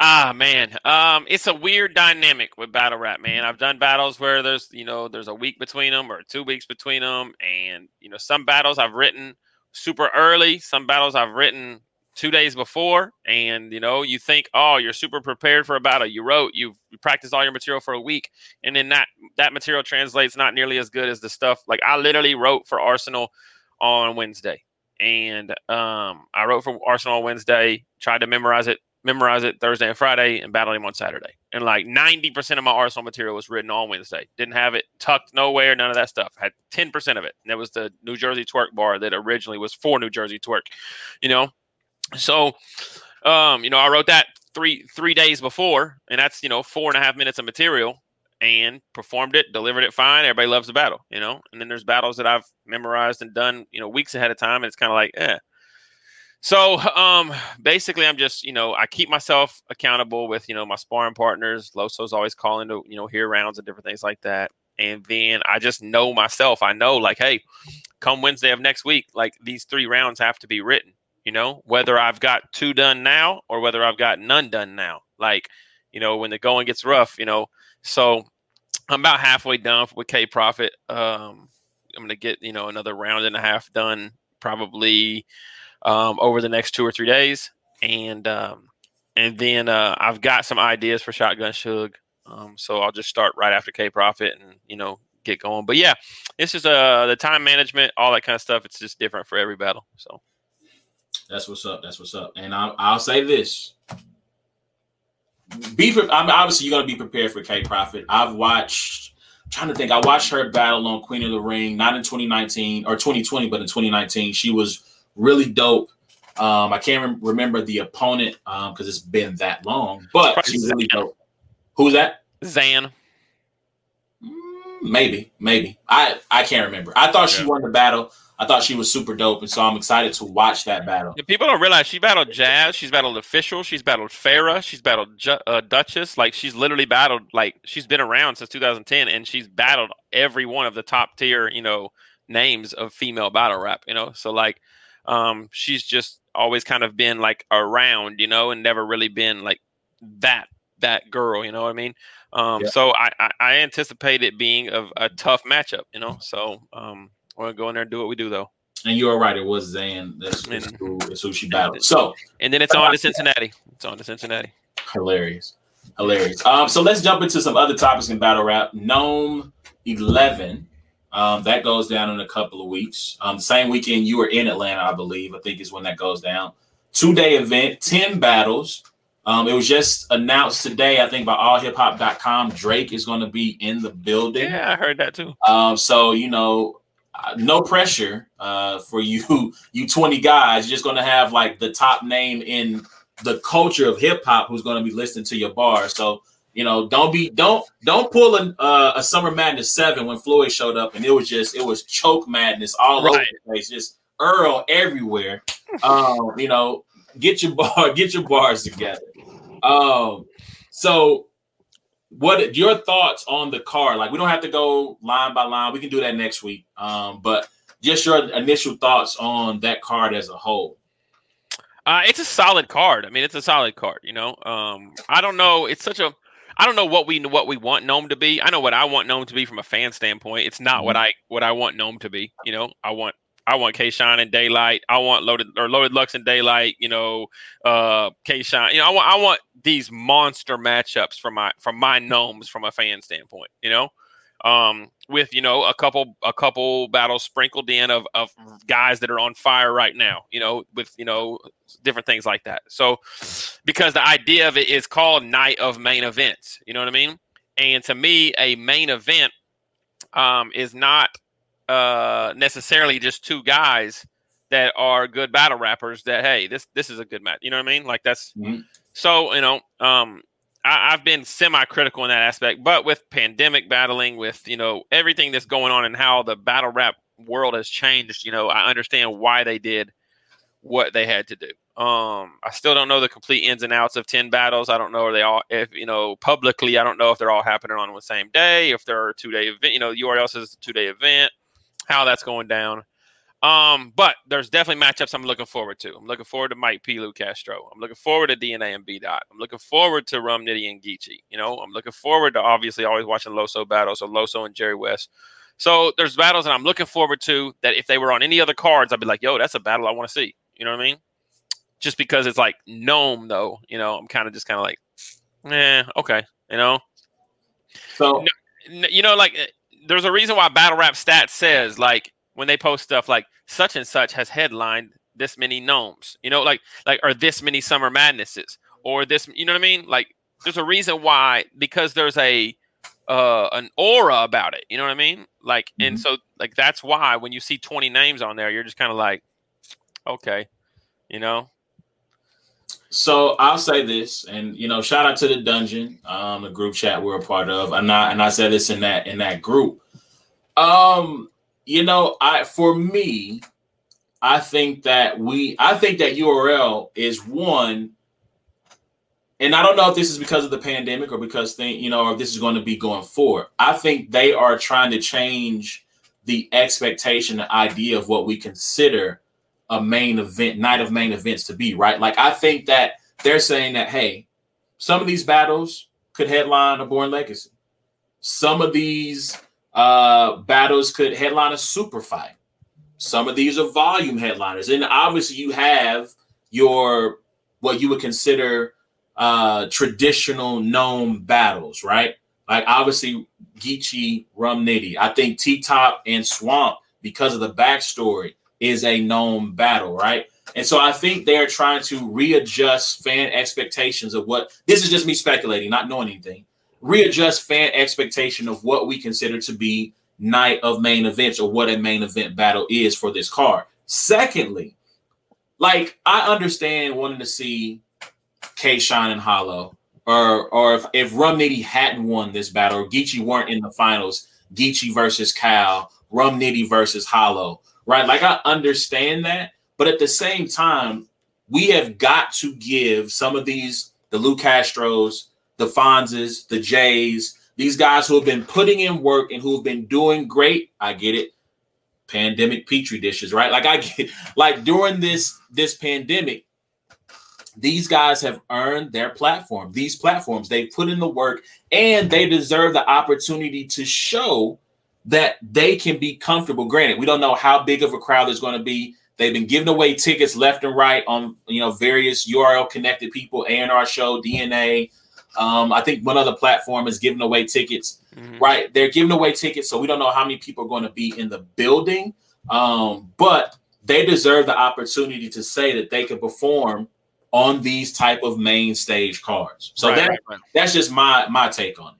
Ah man, um, it's a weird dynamic with battle rap, man. I've done battles where there's, you know, there's a week between them or two weeks between them, and you know, some battles I've written super early, some battles I've written two days before, and you know, you think, oh, you're super prepared for a battle. You wrote, you practiced all your material for a week, and then that that material translates not nearly as good as the stuff. Like I literally wrote for Arsenal on Wednesday, and um, I wrote for Arsenal on Wednesday, tried to memorize it memorize it Thursday and Friday, and battle him on Saturday. And like 90% of my Arsenal material was written on Wednesday. Didn't have it tucked nowhere, none of that stuff. Had 10% of it. And that was the New Jersey twerk bar that originally was for New Jersey twerk, you know? So, um, you know, I wrote that three three days before, and that's you know four and a half minutes of material, and performed it, delivered it fine. Everybody loves the battle, you know. And then there's battles that I've memorized and done, you know, weeks ahead of time, and it's kind of like, eh. So um, basically, I'm just you know I keep myself accountable with you know my sparring partners. Loso's always calling to you know hear rounds and different things like that. And then I just know myself. I know like, hey, come Wednesday of next week, like these three rounds have to be written. You know, whether I've got two done now or whether I've got none done now. Like, you know, when the going gets rough, you know. So I'm about halfway done with K Profit. Um, I'm gonna get you know another round and a half done probably um, over the next two or three days, and um, and then uh, I've got some ideas for Shotgun Suge. Um, so I'll just start right after K Profit and you know get going. But yeah, it's just uh the time management, all that kind of stuff. It's just different for every battle. So that's what's up. That's what's up. And I'll, I'll say this: be pre- I'm obviously you're gonna be prepared for K Profit. I've watched. I'm trying to think, I watched her battle on Queen of the Ring, not in 2019 or 2020, but in 2019. She was really dope. Um, I can't rem- remember the opponent um because um, it's been that long, but she's really dope. Who's that? Zan. Mm, maybe, maybe. I I can't remember. I thought yeah. she won the battle. I thought she was super dope, and so I'm excited to watch that battle. Yeah, people don't realize she battled Jazz, she's battled Official, she's battled Farah, she's battled Ju- uh, Duchess. Like she's literally battled. Like she's been around since 2010, and she's battled every one of the top tier, you know, names of female battle rap. You know, so like Um, she's just always kind of been like around, you know, and never really been like that that girl. You know what I mean? Um, yeah. So I, I, I anticipate it being a, a tough matchup. You know, so um, we're gonna go in there and do what we do though. And you are right. It was Zan. That's, that's, who, that's who she battled. So and then it's on to Cincinnati. It's on to Cincinnati. Hilarious. Hilarious. Um, so let's jump into some other topics in battle rap. NOME 11. Um, that goes down in a couple of weeks. Um, same weekend you were in Atlanta, I believe. I think is when that goes down. Two day event, 10 battles. Um, it was just announced today, I think, by allhiphop.com. Drake is going to be in the building. Yeah, I heard that too. Um, so, you know, uh, no pressure uh, for you, you 20 guys. You're just going to have like the top name in the culture of hip hop who's going to be listening to your bar. So you know, don't be don't don't pull a, uh, a summer madness seven when Floyd showed up and it was just it was choke madness all right. over the place, just Earl everywhere. um, you know, get your bar, get your bars together. Um, so what your thoughts on the card? Like, we don't have to go line by line. We can do that next week. Um, but just your initial thoughts on that card as a whole. Uh, it's a solid card. I mean, it's a solid card. You know, um, I don't know. It's such a. I don't know what we what we want NOME to be. I know what I want NOME to be from a fan standpoint. It's not mm-hmm. what I what I want NOME to be. You know, I want I want K Shine and Daylyt. I want loaded or Loaded Lux and Daylyt. You know, uh, K Shine. You know, I want I want these monster matchups from my from my NOMEs from a fan standpoint. You know, um, with you know a couple a couple battles sprinkled in of of guys that are on fire right now. You know, with you know different things like that. So, because the idea of it is called Night of Main Events. You know what I mean? And to me, a main event um, is not uh, necessarily just two guys that are good battle rappers that hey this this is a good match you know what i mean like that's mm-hmm. so you know um I, have been semi-critical in that aspect but with pandemic battling with you know everything that's going on and how the battle rap world has changed you know i understand why they did what they had to do um i still don't know the complete ins and outs of 10 battles i don't know if they all if you know publicly i don't know if they're all happening on the same day if they're a two-day event you know url says a two-day event how that's going down. Um, but there's definitely matchups I'm looking forward to. I'm looking forward to Mike P. Lou Castro. I'm looking forward to DNA and B Dot. I'm looking forward to Rum Nitty and Geechi. You know, I'm looking forward to obviously always watching Loso battles, so Loso and Jerry West. So there's battles that I'm looking forward to that if they were on any other cards, I'd be like, yo, that's a battle I want to see. You know what I mean? Just because it's like NOME though, you know, I'm kind of just kind of like, eh, okay, you know. So you know, like there's a reason why battle rap stats says like when they post stuff like such and such has headlined this many NOMEs, you know, like like or this many summer madnesses or this, you know what I mean? Like there's a reason why because there's a uh an aura about it, you know what I mean? Like mm-hmm. and so like that's why when you see 20 names on there, you're just kind of like okay, you know. So I'll say this, and you know, shout out to the dungeon, um, the group chat we're a part of, and I and I said this in that in that group. Um, you know, I for me, I think that we, I think that URL is one, and I don't know if this is because of the pandemic or because thing, you know, or if this is going to be going forward. I think they are trying to change the expectation, the idea of what we consider a main event, night of main events to be, right? Like I think that they're saying that, hey, some of these battles could headline a Born Legacy. Some of these uh, battles could headline a super fight. Some of these are volume headliners. And obviously you have your what you would consider uh traditional known battles, right? Like obviously Geechi, Rum Nitty. I think T Top and Swamp, because of the backstory, is a known battle, right? And so I think they're trying to readjust fan expectations of what this is just me speculating, not knowing anything. Readjust fan expectation of what we consider to be night of main events or what a main event battle is for this card. Secondly, like I understand wanting to see K Shine and Holla, or or if, if Rum Nitty hadn't won this battle, or Geechi weren't in the finals, Geechi versus Cal, Rum Nitty versus Holla right? Like I understand that, but at the same time, we have got to give some of these the Lou Castros, the Fonzes, the Jays, these guys who have been putting in work and who have been doing great. I get it. pandemic petri dishes, right? Like I get like during this this pandemic, these guys have earned their platform. These platforms, they put in the work and they deserve the opportunity to show that they can be comfortable. Granted, we don't know how big of a crowd there's going to be. They've been giving away tickets left and right on you know various URL connected people, A&R show, DNA. Um, I think one other platform is giving away tickets. Mm-hmm. Right, they're giving away tickets, so we don't know how many people are going to be in the building. Um, but they deserve the opportunity to say that they can perform on these type of main stage cards. So right, that, right. that's just my my take on it.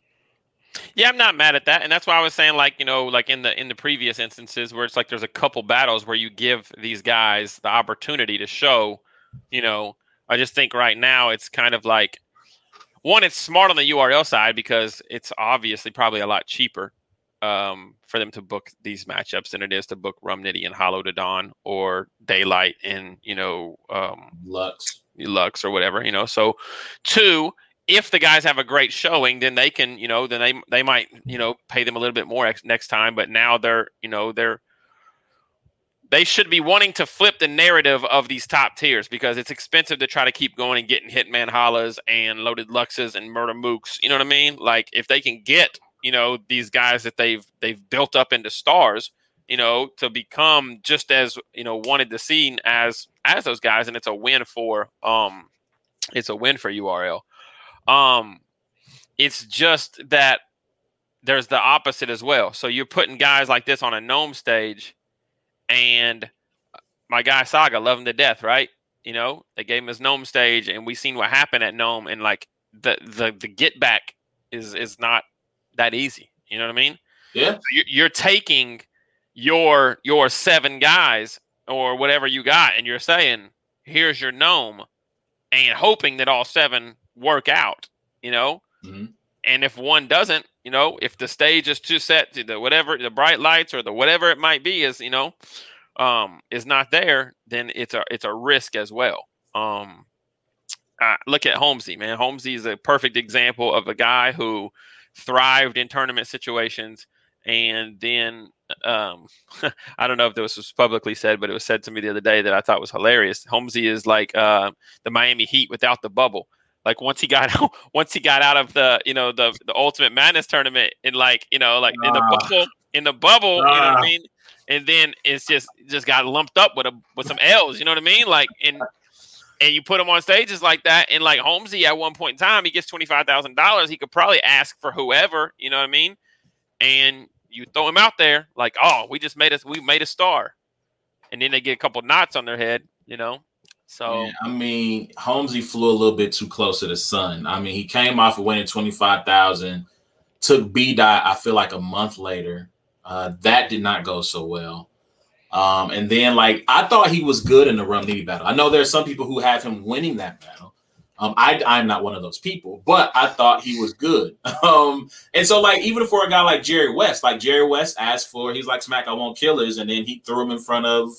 Yeah, I'm not mad at that, and that's why I was saying, like you know, like in the in the previous instances where it's like there's a couple battles where you give these guys the opportunity to show, you know. I just think right now it's kind of like one, it's smart on the URL side because it's obviously probably a lot cheaper um, for them to book these matchups than it is to book Rum Nitty and Holla to Dawn or Daylyt and you know um, Lux, Lux or whatever. You know, so two, if the guys have a great showing, then they can, you know, then they they might, you know, pay them a little bit more next time. But now they're, you know, they're they should be wanting to flip the narrative of these top tiers because it's expensive to try to keep going and getting Hitman Hollas and Loaded Luxes and Murder Mooks. You know what I mean? Like if they can get, you know, these guys that they've they've built up into stars, you know, to become just as, you know, wanted to see as as those guys, and it's a win for um it's a win for URL. Um, it's just that there's the opposite as well. So you're putting guys like this on a NOME stage, and my guy Saga love him to death, right? You know, they gave him his NOME stage, and we seen what happened at NOME, and like the the the get back is is not that easy. You know what I mean? Yeah. So you're, you're taking your your seven guys or whatever you got, and you're saying, "Here's your NOME," and hoping that all seven work out, you know. Mm-hmm. And if one doesn't, you know, if the stage is too set to the whatever the bright lights or the whatever it might be is, you know, um, is not there, then it's a it's a risk as well. Um, uh, look at Holmesy, man. Holmesy is a perfect example of a guy who thrived in tournament situations and then um, I don't know if this was publicly said, but it was said to me the other day that I thought was hilarious. Holmesy is like uh, the Miami Heat without the bubble. Like once he got out, once he got out of the you know the the Ultimate Madness tournament in like you know like in the ah. bubble in the bubble, you know what I ah. mean? And then it's just just got lumped up with a with some L's, you know what I mean? Like and and you put him on stages like that, and like Holmesy at one point in time, he gets twenty five thousand dollars. He could probably ask for whoever, you know what I mean? And you throw him out there like, oh, we just made us, we made a star, and then they get a couple knots on their head, you know. So yeah, I mean, Holmesy flew a little bit too close to the sun. I mean, he came off of winning twenty five thousand, took B dot. I feel like a month later, uh, that did not go so well. Um, and then like I thought he was good in the Rum Nitty battle. I know there are some people who have him winning that battle. Um, I I'm not one of those people, but I thought he was good. Um, and so like even for a guy like Jerry West, like Jerry West asked for, he's like Smack, I want killers, and then he threw him in front of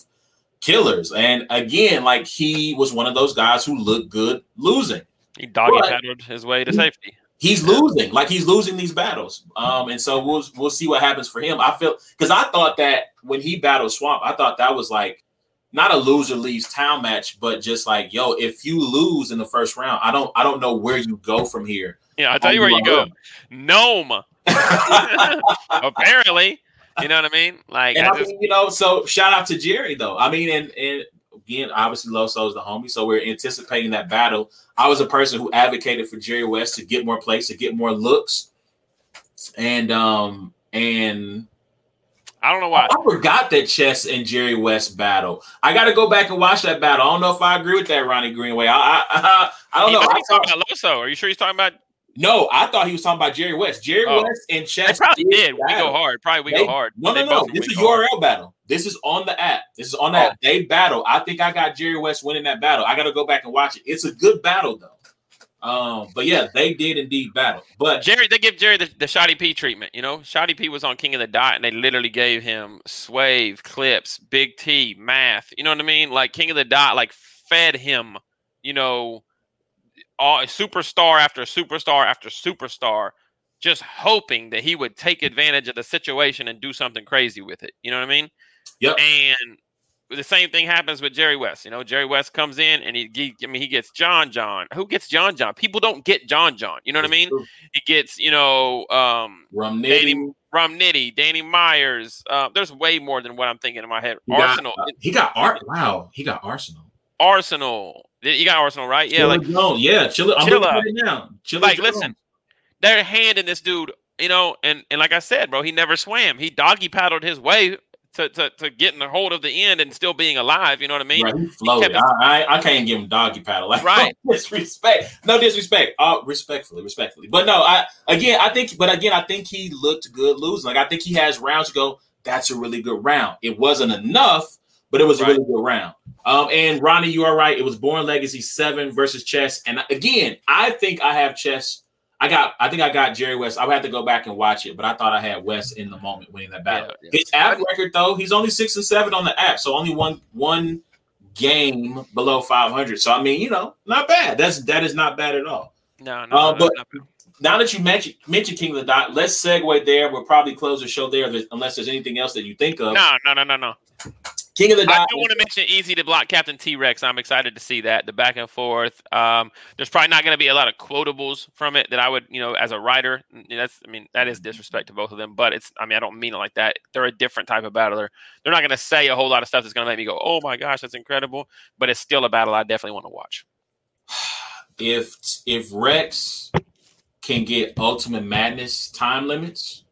killers. And again, like he was one of those guys who looked good losing. He doggy paddled his way to safety. He's losing, like he's losing these battles. Um, and so we'll we'll see what happens for him. I feel because I thought that when he battled Swamp, I thought that was like not a loser leaves town match, but just like yo, if you lose in the first round, I don't I don't know where you go from here. Yeah, I'll tell you where you go. NOME. Apparently. You know what I mean? Like, I just, mean, you know, so shout out to Jerry though. I mean, and and again, obviously Loso's the homie, so we're anticipating that battle. I was a person who advocated for Jerry West to get more plays, to get more looks, and um and I don't know why. I forgot that Chess and Jerry West battle. I got to go back and watch that battle. I don't know if I agree with that, Ronnie Greenway. I I, I, I don't he know. I talking about Loso. Are you sure he's talking about no, I thought he was talking about Jerry West. Jerry oh. West and Chess. They probably did. We go hard. Probably we they, go hard. No, no, no. This is a URL hard. battle. This is on the app. This is on that. Oh. They battle. I think I got Jerry West winning that battle. I got to go back and watch it. It's a good battle though. Um, but yeah, they did indeed battle. But Jerry, they give Jerry the, the Shoddy P treatment. You know, Shoddy P was on King of the Dot, and they literally gave him Swave, Clips, Big T, Math. You know what I mean? Like King of the Dot, like fed him. You know, all superstar after superstar after superstar, just hoping that he would take advantage of the situation and do something crazy with it. You know what I mean? Yep. And the same thing happens with Jerry West. You know, Jerry West comes in and he, he I mean, he gets John John. Who gets John John? People don't get John John. You know what I mean? He gets, you know, um, Danny Nitty. Nitty, Danny Myers. Uh, there's way more than what I'm thinking in my head. He got- Arsenal, uh, he got art. Wow, he got Arsenal. Arsenal. You got Arsenal, right? Yeah, Chilla like Jones. yeah, Chilla. I'm Chilla. looking at it now. Chilla like Jones. listen, they're handing this dude, you know, and and like I said, bro, he never swam. He doggy paddled his way to to, to getting a hold of the end and still being alive. You know what I mean? Right, he floated. kept I, I I can't give him doggy paddle. Like Right. no disrespect. No disrespect. Uh, respectfully, respectfully. But no, I again I think but again I think he looked good losing. Like I think he has rounds to go. That's a really good round. It wasn't enough, but it was Right. a really good round. Um, and Ronnie, you are right. It was Born Legacy seven versus Chess. And again, I think I have Chess. I got. I think I got Jerry West. I would have to go back and watch it, but I thought I had West in the moment winning that battle. Yeah, yeah. His app record though, he's only six and seven on the app, so only one one game below five hundred. So I mean, you know, not bad. That's that is not bad at all. No, no, Uh, no, but- no, no. Now that you mentioned mentioned King of the Dot, let's segue there. We'll probably close the show there, unless there's anything else that you think of. no, no, no, no, no. King of the I Dot. do want to mention Eazy the Block Captain T Rex. I'm excited to see that the back and forth. Um, there's probably not going to be a lot of quotables from it that I would, you know, as a writer. That's, I mean, that is disrespect to both of them. But it's, I mean, I don't mean it like that. They're a different type of battler. They're not going to say a whole lot of stuff that's going to make me go, "Oh my gosh, that's incredible." But it's still a battle I definitely want to watch. if if Rex can get Ultimate Madness time limits,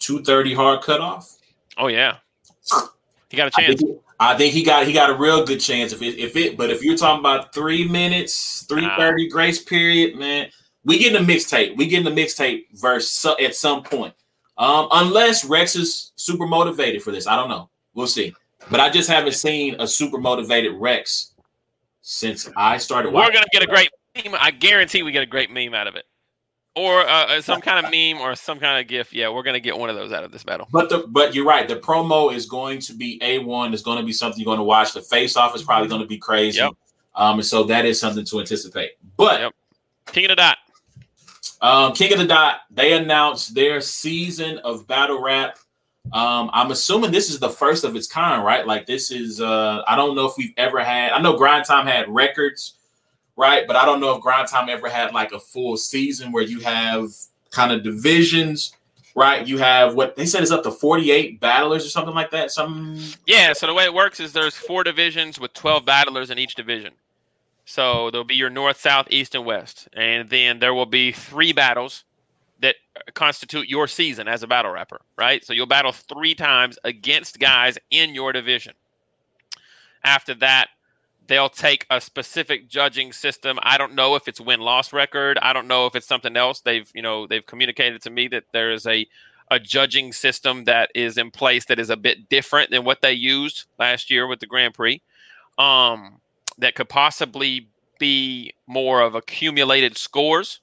two thirty hard cutoff. Oh yeah, he got a I chance. think, I think he got he got a real good chance if it if it. But if you're talking about three minutes, three thirty grace period, man, we get getting a mixtape. We getting a mixtape verse so, at some point. Um, unless Rex is super motivated for this, I don't know. We'll see. But I just haven't seen a super motivated Rex since I started. We're gonna get a great meme. I guarantee we get a great meme out of it, or uh, uh, some kind of meme or some kind of gif. Yeah, we're gonna get one of those out of this battle. But the but you're right. The promo is going to be a one. It's going to be something you're going to watch. The face off is probably going to be crazy. Yep. Um, and so that is something to anticipate. But Yep. King of the Dot. um, King of the Dot they announced their season of battle rap. Um, I'm assuming this is the first of its kind, right? Like this is uh, I don't know if we've ever had. I know Grind Time had records, right? But I don't know if Grind Time ever had like a full season where you have kind of divisions. Right, you have what they said is up to 48 battlers or something like that. Some Yeah, so the way it works is there's four divisions with 12 battlers in each division. So there'll be your north, south, east, and west. And then there will be three battles that constitute your season as a battle rapper, right? So you'll battle three times against guys in your division. After that, they'll take a specific judging system. I don't know if it's win loss record. I don't know if it's something else. They've, you know, they've communicated to me that there is a a judging system that is in place that is a bit different than what they used last year with the Grand Prix. Um, that could possibly be more of accumulated scores.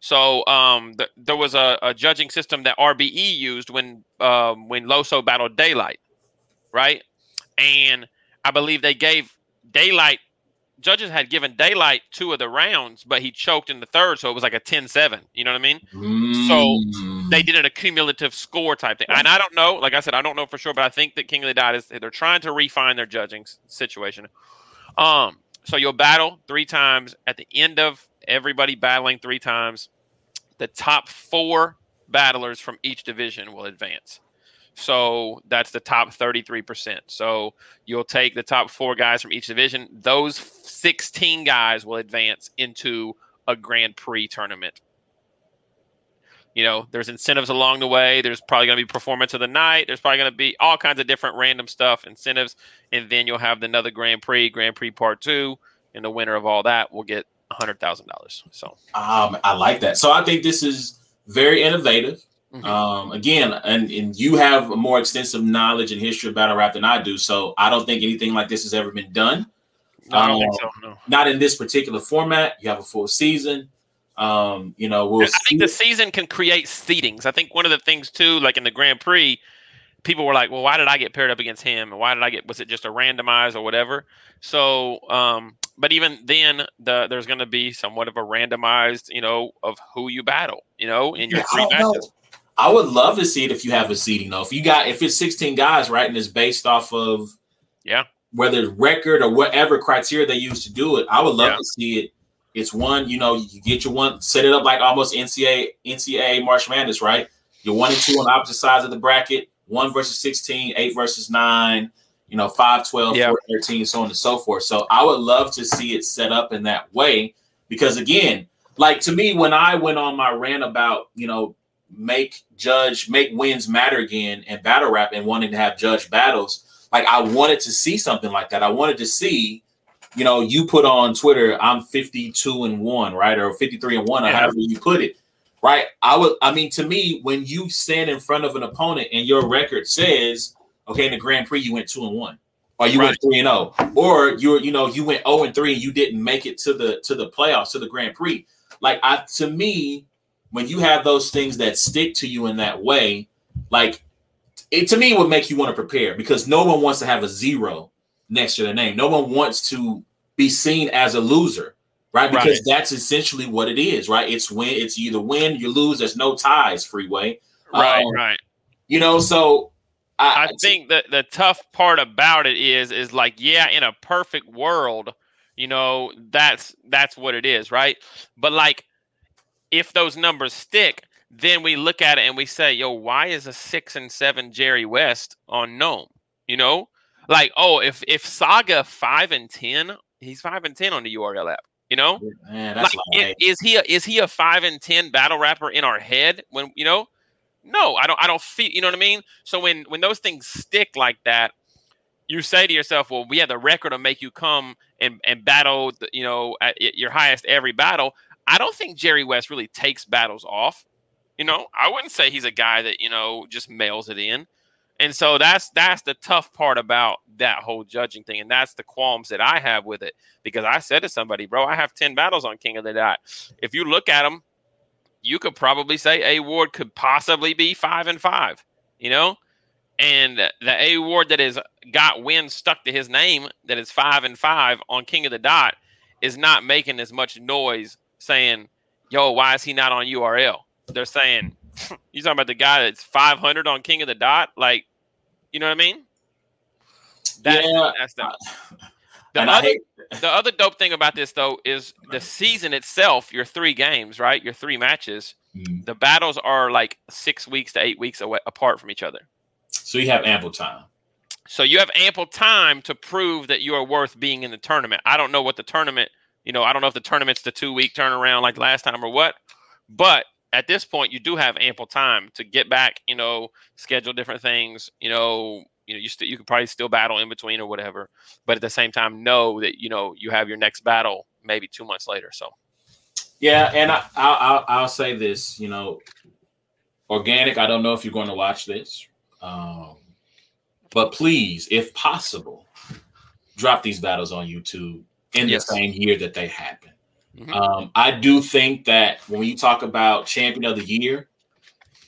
So um, th- there was a, a judging system that RBE used when um, when Loso battled Daylyt, right? And I believe they gave Daylyt judges had given Daylyt two of the rounds, but he choked in the third, so it was like a 10-7. You know what I mean? Mm. they did an accumulative score type thing. And I don't know, like I said, I don't know for sure, but I think that King of the Dot is they're trying to refine their judging situation. Um, so you'll battle three times at the end of everybody battling three times. The top four battlers from each division will advance. So that's the top 33%. So you'll take the top four guys from each division. Those 16 guys will advance into a Grand Prix tournament you know there's incentives along the way there's probably going to be performance of the night there's probably going to be all kinds of different random stuff incentives and then you'll have another grand prix grand prix part two and the winner of all that will get $100000 so Um, I like that. So I think this is very innovative. Mhm. Um, again, and, and you have a more extensive knowledge and history of battle rap than I do. So I don't think anything like this has ever been done. no, i don't think Um, so no Not in this particular format. You have a full season. Um, you know, we'll i think see. the season can create seedings i think one of the things too like in the grand prix people were like well why did i get paired up against him and why did i get was it just a randomized or whatever so um but even then the there's going to be somewhat of a randomized you know of who you battle you know in your Yeah, I three don't know. I would love to see it if you have a seeding though. If you got if it's 16 guys, right, and it's based off of yeah, whether it's record or whatever criteria they use to do it, I would love Yeah. to see it. It's one, you know, you get your one, set it up like almost NCAA, NCAA March Madness, right? You're one and two on opposite sides of the bracket, one versus 16, eight versus nine, you know, 5, 12, Yeah. 4, 13, so on and so forth. So I would love to see it set up in that way because, again, like to me, when I went on my rant about, you know, make judge, make wins matter again and battle rap and wanting to have judge battles, like I wanted to see something like that. I wanted to see, you know, you put on Twitter, I'm 52 and one, right? Or 53 and one, or however you put it. Right. I would I mean to me, when you stand in front of an opponent and your record says, okay, in the Grand Prix, you went two and one, or you went three and zero, or you're, you know, you went 0 and 3 and you didn't make it to the to the playoffs, to the Grand Prix. Like I to me, when you have those things that stick to you in that way, like it to me would make you want to prepare because no one wants to have a zero next to their name. No one wants to be seen as a loser, right? Because Right. that's essentially what it is, right? It's win, it's either win, you lose, there's no ties, freeway. right, Um, right. You know, so I, I think that the tough part about it is is like yeah, in a perfect world, you know, that's that's what it is, right? But like if those numbers stick, then we look at it and we say, yo, why is a six and seven Jerry West on NOME? You know? Like, oh, if if Saga five and ten, he's five and ten on the URL app, you know? man, that's like, is he a, is he a five and ten battle rapper in our head when you know? No, I don't. I don't feel. You know what I mean? So when when those things stick like that, you say to yourself, "Well, we have the record to make you come and and battle. The, you know, at your highest every battle." I don't think Jerry West really takes battles off. You know, I wouldn't say he's a guy that you know just mails it in. And so that's that's the tough part about that whole judging thing, and that's the qualms that I have with it. Because I said to somebody, bro, I have ten battles on King of the Dot. If you look at them, you could probably say A Ward could possibly be five and five. You know, and the A Ward that has got wins stuck to his name, that is five and five on King of the Dot, is not making as much noise saying, "Yo, why is he not on URL?" They're saying, "You talking about the guy that's 500 on King of the Dot?" Like, you know what I mean? That's, Yeah, that's the, the other hate, the other dope thing about this though is the season itself. Your three games, right? Your three matches. Mm. The battles are like six weeks to eight weeks away apart from each other. so you have ample time. So you have ample time to prove that you are worth being in the tournament. I don't know what the tournament, you know, I don't know if the tournament's the two week turnaround like last time or what, but at this point you do have ample time to get back, you know, schedule different things, you know, you know, you you could probably still battle in between or whatever, but at the same time know that you know you have your next battle maybe two months later. So Yeah, and I, I'll, I'll I'll say this, you know, Organik. I don't know if you're going to watch this, um, but please, if possible, drop these battles on YouTube in Yes. the same year that they happen. Mhm. Um, I do think that when you talk about champion of the year,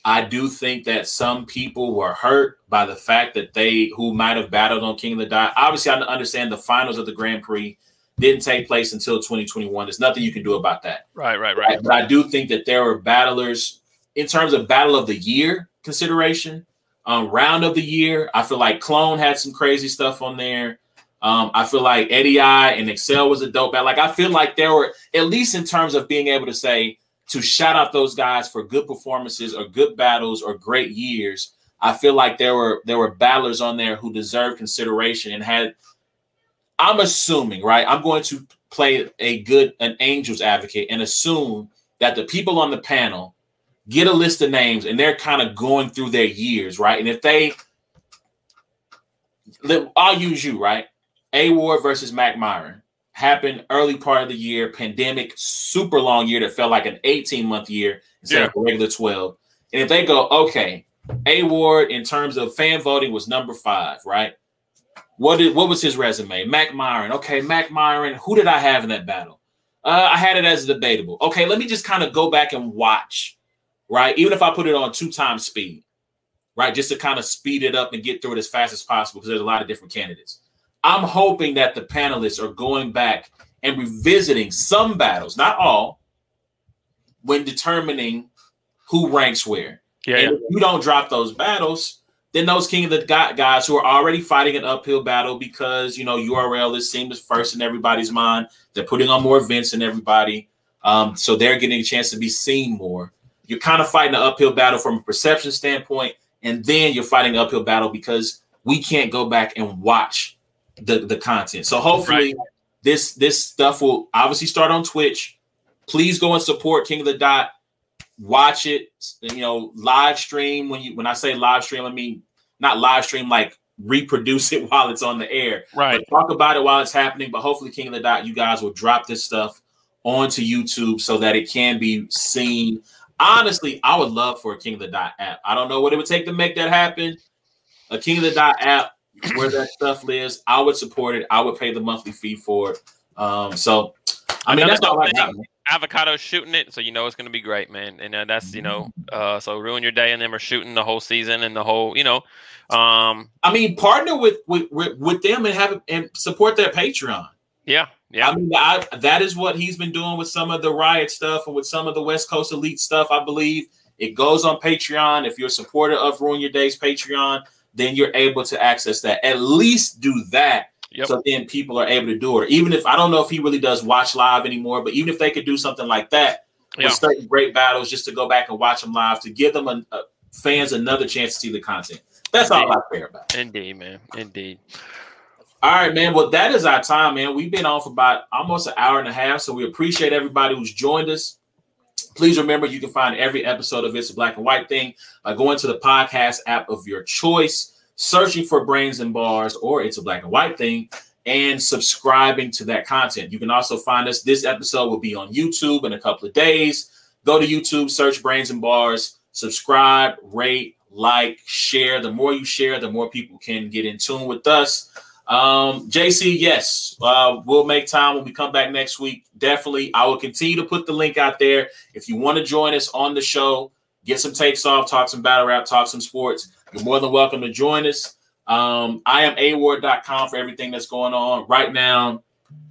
I do think that some people were hurt by the fact that they who might have battled on King of the Dot. Obviously, I understand the finals of the Grand Prix didn't take place until 2021. There's nothing you can do about that. right, right, Right. But I do think that there were battlers in terms of battle of the year consideration, um, round of the year. I feel like Clone had some crazy stuff on there. Um, I feel like Eddie I and Excel was a dope battle. Like I feel like there were at least in terms of being able to say to shout out those guys for good performances or good battles or great years. I feel like there were there were battlers on there who deserved consideration and had. I'm assuming, right? I'm going to play a good an Angels advocate and assume that the people on the panel get a list of names and they're kind of going through their years, right? And if they, I'll use you, right? A Ward versus Mac Myron happened early part of the year, pandemic, super long year that felt like an 18 month year instead Yeah. of a regular 12. And if they go, okay, A Ward in terms of fan voting was number five, right? What did what was his resume? Mac Myron. Okay, Mac Myron. Who did I have in that battle? Uh, I had it as debatable. Okay, let me just kind of go back and watch, right? Even if I put it on two times speed, right? Just to kind of speed it up and get through it as fast as possible because there's a lot of different candidates. I'm hoping that the panelists are going back and revisiting some battles, not all, when determining who ranks where. Yeah, and yeah. if you don't drop those battles, then those King of the Dot guys who are already fighting an uphill battle because you know URL is seen as first in everybody's mind. They're putting on more events than everybody, um, so they're getting a chance to be seen more. You're kind of fighting an uphill battle from a perception standpoint, and then you're fighting an uphill battle because we can't go back and watch the the content. So hopefully, this this stuff will obviously start on Twitch. Please go and support King of the Dot. Watch it you know live stream. When you when i say live stream i mean not live stream like reproduce it while it's on the air. Right. but talk about it while it's happening. But hopefully king of the dot you guys will drop this stuff onto youtube so that it can be seen. Honestly i would love for a king of the dot app. I don't know what it would take to make that happen. A king of the dot app where that stuff lives i would support it i would pay the monthly fee for it um so i mean Another that's all i got man. Avocado shooting it, so you know it's going to be great, man. And uh, that's you know, uh, so ruin your day, and them are shooting the whole season and the whole, you know, um, I mean, partner with with with, with them and have and support their Patreon. yeah, yeah, I mean, I, that is what he's been doing with some of the riot stuff and with some of the West Coast Elite stuff. I believe it goes on Patreon. If you're a supporter of Ruin Your Days Patreon, then you're able to access that. At least do that, Yep. so then people are able to do it. Even if I don't know if he really does watch live anymore, but even if they could do something like that yeah. with certain great battles, just to go back and watch them live to give them a, a fans another chance to see the content. That's all I care about. Indeed, man. Indeed. All right, man. Well, that is our time, man. We've been on for about almost an hour and a half, so we appreciate everybody who's joined us. Please remember you can find every episode of It's a Black and White Thing by going to the podcast app of your choice, searching for Brains and Bars or It's a Black and White Thing, and subscribing to that content. You can also find us. This episode will be on YouTube in a couple of days. Go to YouTube, search Brains and Bars, subscribe, rate, like, share. The more you share, the more people can get in tune with us. Um, JC, yes, uh, we'll make time when we come back next week. Definitely, I will continue to put the link out there. If you want to join us on the show, get some takes off, talk some battle rap, talk some sports, you're more than welcome to join us. Um, I am award.com for everything that's going on right now.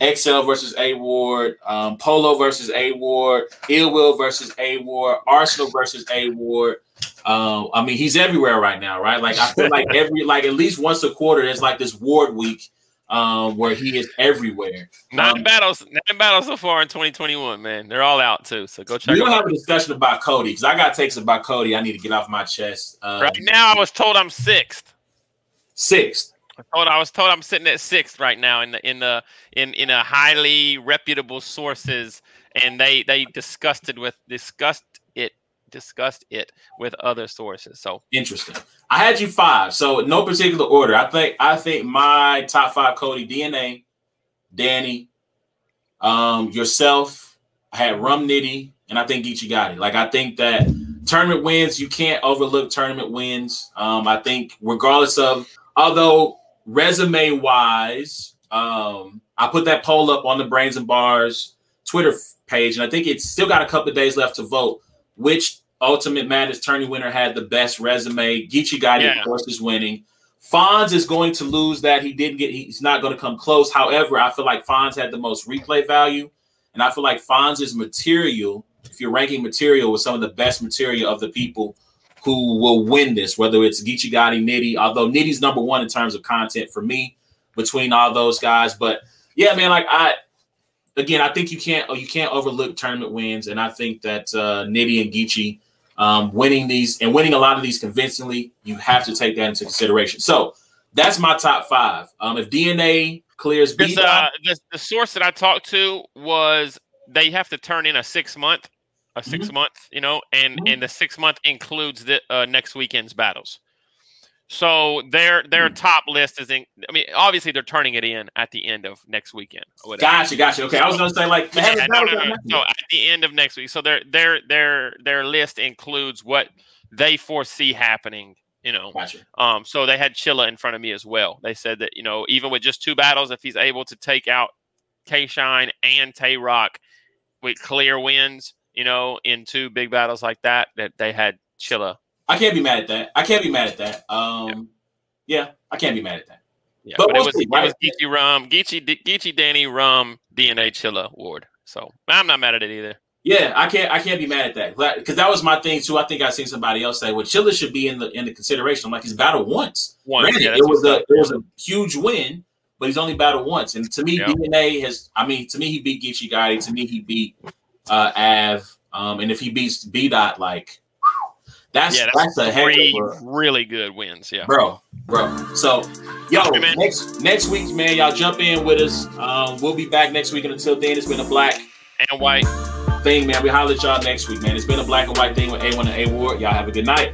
XL versus A Ward, um, Polo versus A Ward, Ill Will versus A Ward, Arsenal versus A Ward. Um, I mean, he's everywhere right now, right? Like I feel like every like at least once a quarter, there's like this Ward week um, where he is everywhere. Nine Um, battles, nine battles so far in 2021, man. They're all out too. So go check We don't have a discussion about Cody because I got takes about Cody. I need to get off my chest. Um, Right now, I was told I'm sixth. Sixth. I told I was told I'm sitting at sixth right now in the in the in in a highly reputable sources, and they they discussed it with discussed it discussed it with other sources. So Interesting. I had you five, so no particular order. I think I think my top five: Cody, DNA, Danny, um, yourself. I had Rum Nitty, and I think Geechi got it. Like I think that tournament wins, you can't overlook tournament wins. Um, I think regardless of, although resume wise, um, I put that poll up on the Brains and Bars Twitter page, and I think it's still got a couple of days left to vote. Which Ultimate Madness tourney winner had the best resume? Geechi Gotti, Yeah. of course, is winning. Fonz is going to lose that. He didn't get. He's not going to come close. However, I feel like Fonz had the most replay value, and I feel like Fonz's material. If you're ranking material with some of the best material of the people who will win this, whether it's Geechi Gotti, Nitty, although Nitty's number one in terms of content for me between all those guys. But yeah, man, like I again, I think you can't you can't overlook tournament wins, and I think that uh, Nitty and Geechi um, winning these and winning a lot of these convincingly, you have to take that into consideration. So that's my top five. Um, if DNA clears B, uh, the, the source that I talked to was they have to turn in a six month, a 6 month, you know, and Mhm. and the six month includes the uh, next weekend's battles. So their their top list is in. I mean, obviously they're turning it in at the end of next weekend. Gotcha, gotcha. Okay, I was gonna say like Yeah, no, no, no. yet. at the end of next week, so their their their their list includes what they foresee happening. You know, Gotcha. um, so they had Chilla in front of me as well. They said that you know even with just two battles, if he's able to take out K Shine and Tay Rock with clear wins, you know, in two big battles like that, that they had Chilla. I can't be mad at that. I can't be mad at that. Um, yeah, I can't be mad at that. Yeah, But but, it was see, it was? Geechi Rum, Geechi, D- Geechi Danny Rum, DNA Chilla Ward. So I'm not mad at it either. Yeah, I can't I can't be mad at that because that was my thing too. I think I seen somebody else say, "Well, Chilla should be in the in the consideration." I'm like, he's battled once. Once, Granted, yeah, it was a it was a huge win, but he's only battled once. And to me. DNA has. I mean, to me, he beat Geechi Gotti. To me, he beat uh Av. Um, and if he beats B Dot, like that's Yeah, that's, a heck Three of a really good wins. Yeah. bro, bro. So, yo, man. next next week, man, y'all jump in with us. Um, we'll be back next week, and until then, it's been a black And White. thing, man. We holler at y'all next week, man. It's been a black and white thing with A1 and A Ward. Y'all have a good night.